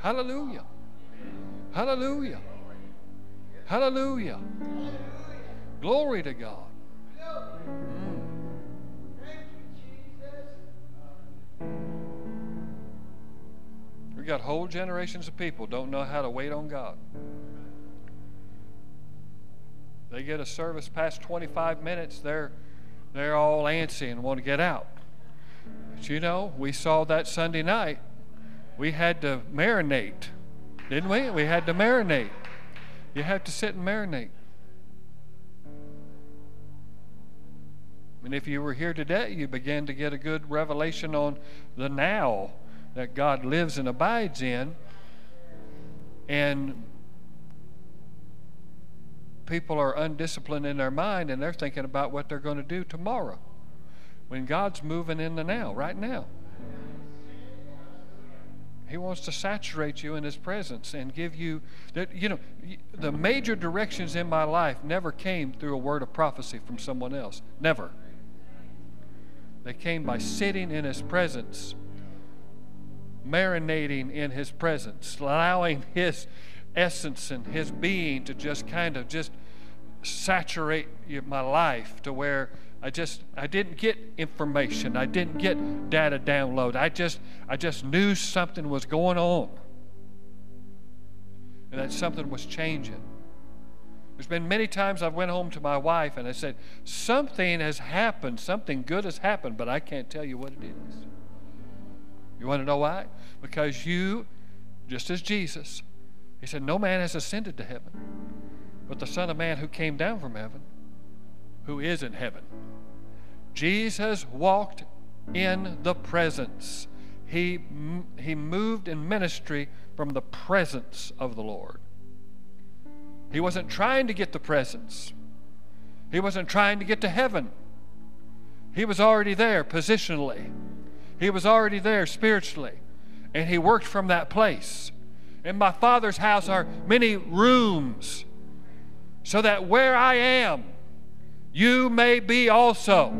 Hallelujah. Hallelujah. Hallelujah. Glory to God. Got whole generations of people don't know how to wait on God. They get a service past 25 minutes, they're they're all antsy and want to get out. But you know, we saw that Sunday night. We had to marinate, didn't we? We had to marinate. You have to sit and marinate. And if you were here today, you began to get a good revelation on the now that God lives and abides in. And people are undisciplined in their mind and they're thinking about what they're going to do tomorrow when God's moving in the now, right now. He wants to saturate you in His presence and give you that. You know, the major directions in my life never came through a word of prophecy from someone else. Never. They came by sitting in His presence, marinating in His presence, allowing His essence and his being to just kind of just saturate my life to where I just I didn't get information. I didn't get data download. I just I just knew something was going on. And that something was changing. There's been many times I've went home to my wife and I said, something has happened, something good has happened, but I can't tell you what it is. You want to know why? Because you, just as Jesus, he said, No man has ascended to heaven, but the Son of Man who came down from heaven, who is in heaven. Jesus walked in the presence. He, he moved in ministry from the presence of the Lord. He wasn't trying to get the presence, he wasn't trying to get to heaven. He was already there positionally, he was already there spiritually, and he worked from that place. In my Father's house are many rooms, so that where I am, you may be also.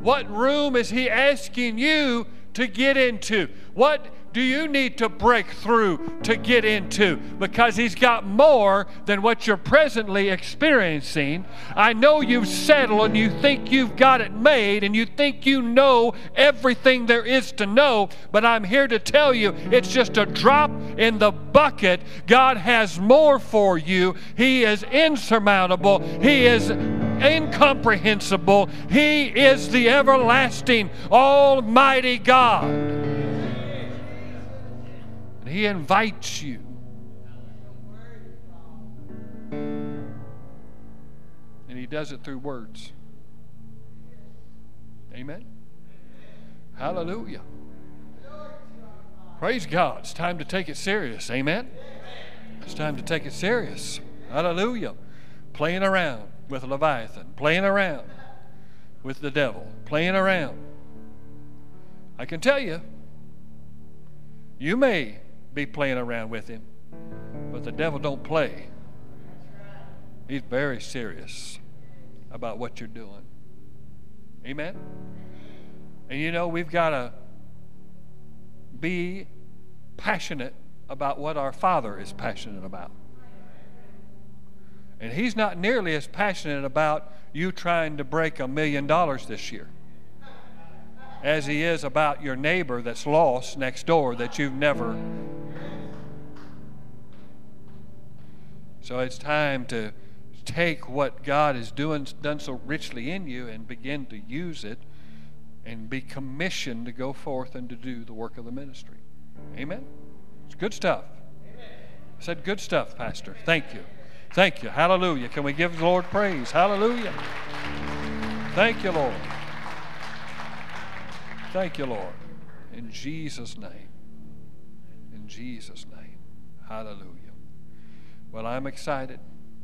What room is he asking you to get into? What do you need to break through to get into? Because He's got more than what you're presently experiencing. I know you've settled and you think you've got it made and you think you know everything there is to know, but I'm here to tell you it's just a drop in the bucket. God has more for you. He is insurmountable, He is incomprehensible. He is the everlasting, almighty God. He invites you. And He does it through words. Amen. Hallelujah. Praise God. It's time to take it serious. Amen. It's time to take it serious. Hallelujah. Playing around with Leviathan, playing around with the devil, playing around. I can tell you, you may be playing around with him. But the devil don't play. He's very serious about what you're doing. Amen? And you know, we've got to be passionate about what our Father is passionate about. And He's not nearly as passionate about you trying to break a million dollars this year as He is about your neighbor that's lost next door that you've never So it's time to take what God has doing, done so richly in you and begin to use it and be commissioned to go forth and to do the work of the ministry. Amen? It's good stuff. Amen. I said good stuff, Pastor. Thank you. Thank you. Hallelujah. Can we give the Lord praise? Hallelujah. Thank you, Lord. Thank you, Lord. In Jesus' name. In Jesus' name. Hallelujah. Well, I'm excited.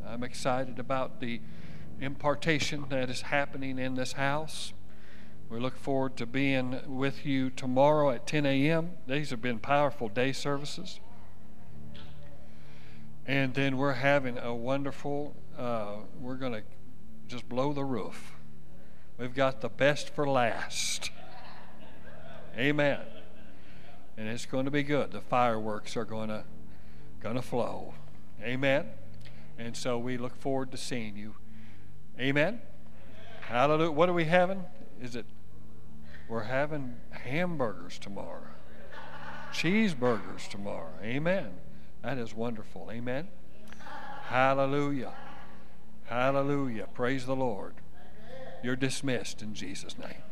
I'm excited about the impartation that is happening in this house. We look forward to being with you tomorrow at 10 a.m. These have been powerful day services. And then we're having a wonderful, uh, we're going to just blow the roof. We've got the best for last. Amen. And it's going to be good. The fireworks are going to going to flow. Amen. And so we look forward to seeing you. Amen. Hallelujah. What are we having? Is it we're having hamburgers tomorrow. Cheeseburgers tomorrow. Amen. That is wonderful. Amen. Hallelujah. Hallelujah. Praise the Lord. You're dismissed in Jesus' name.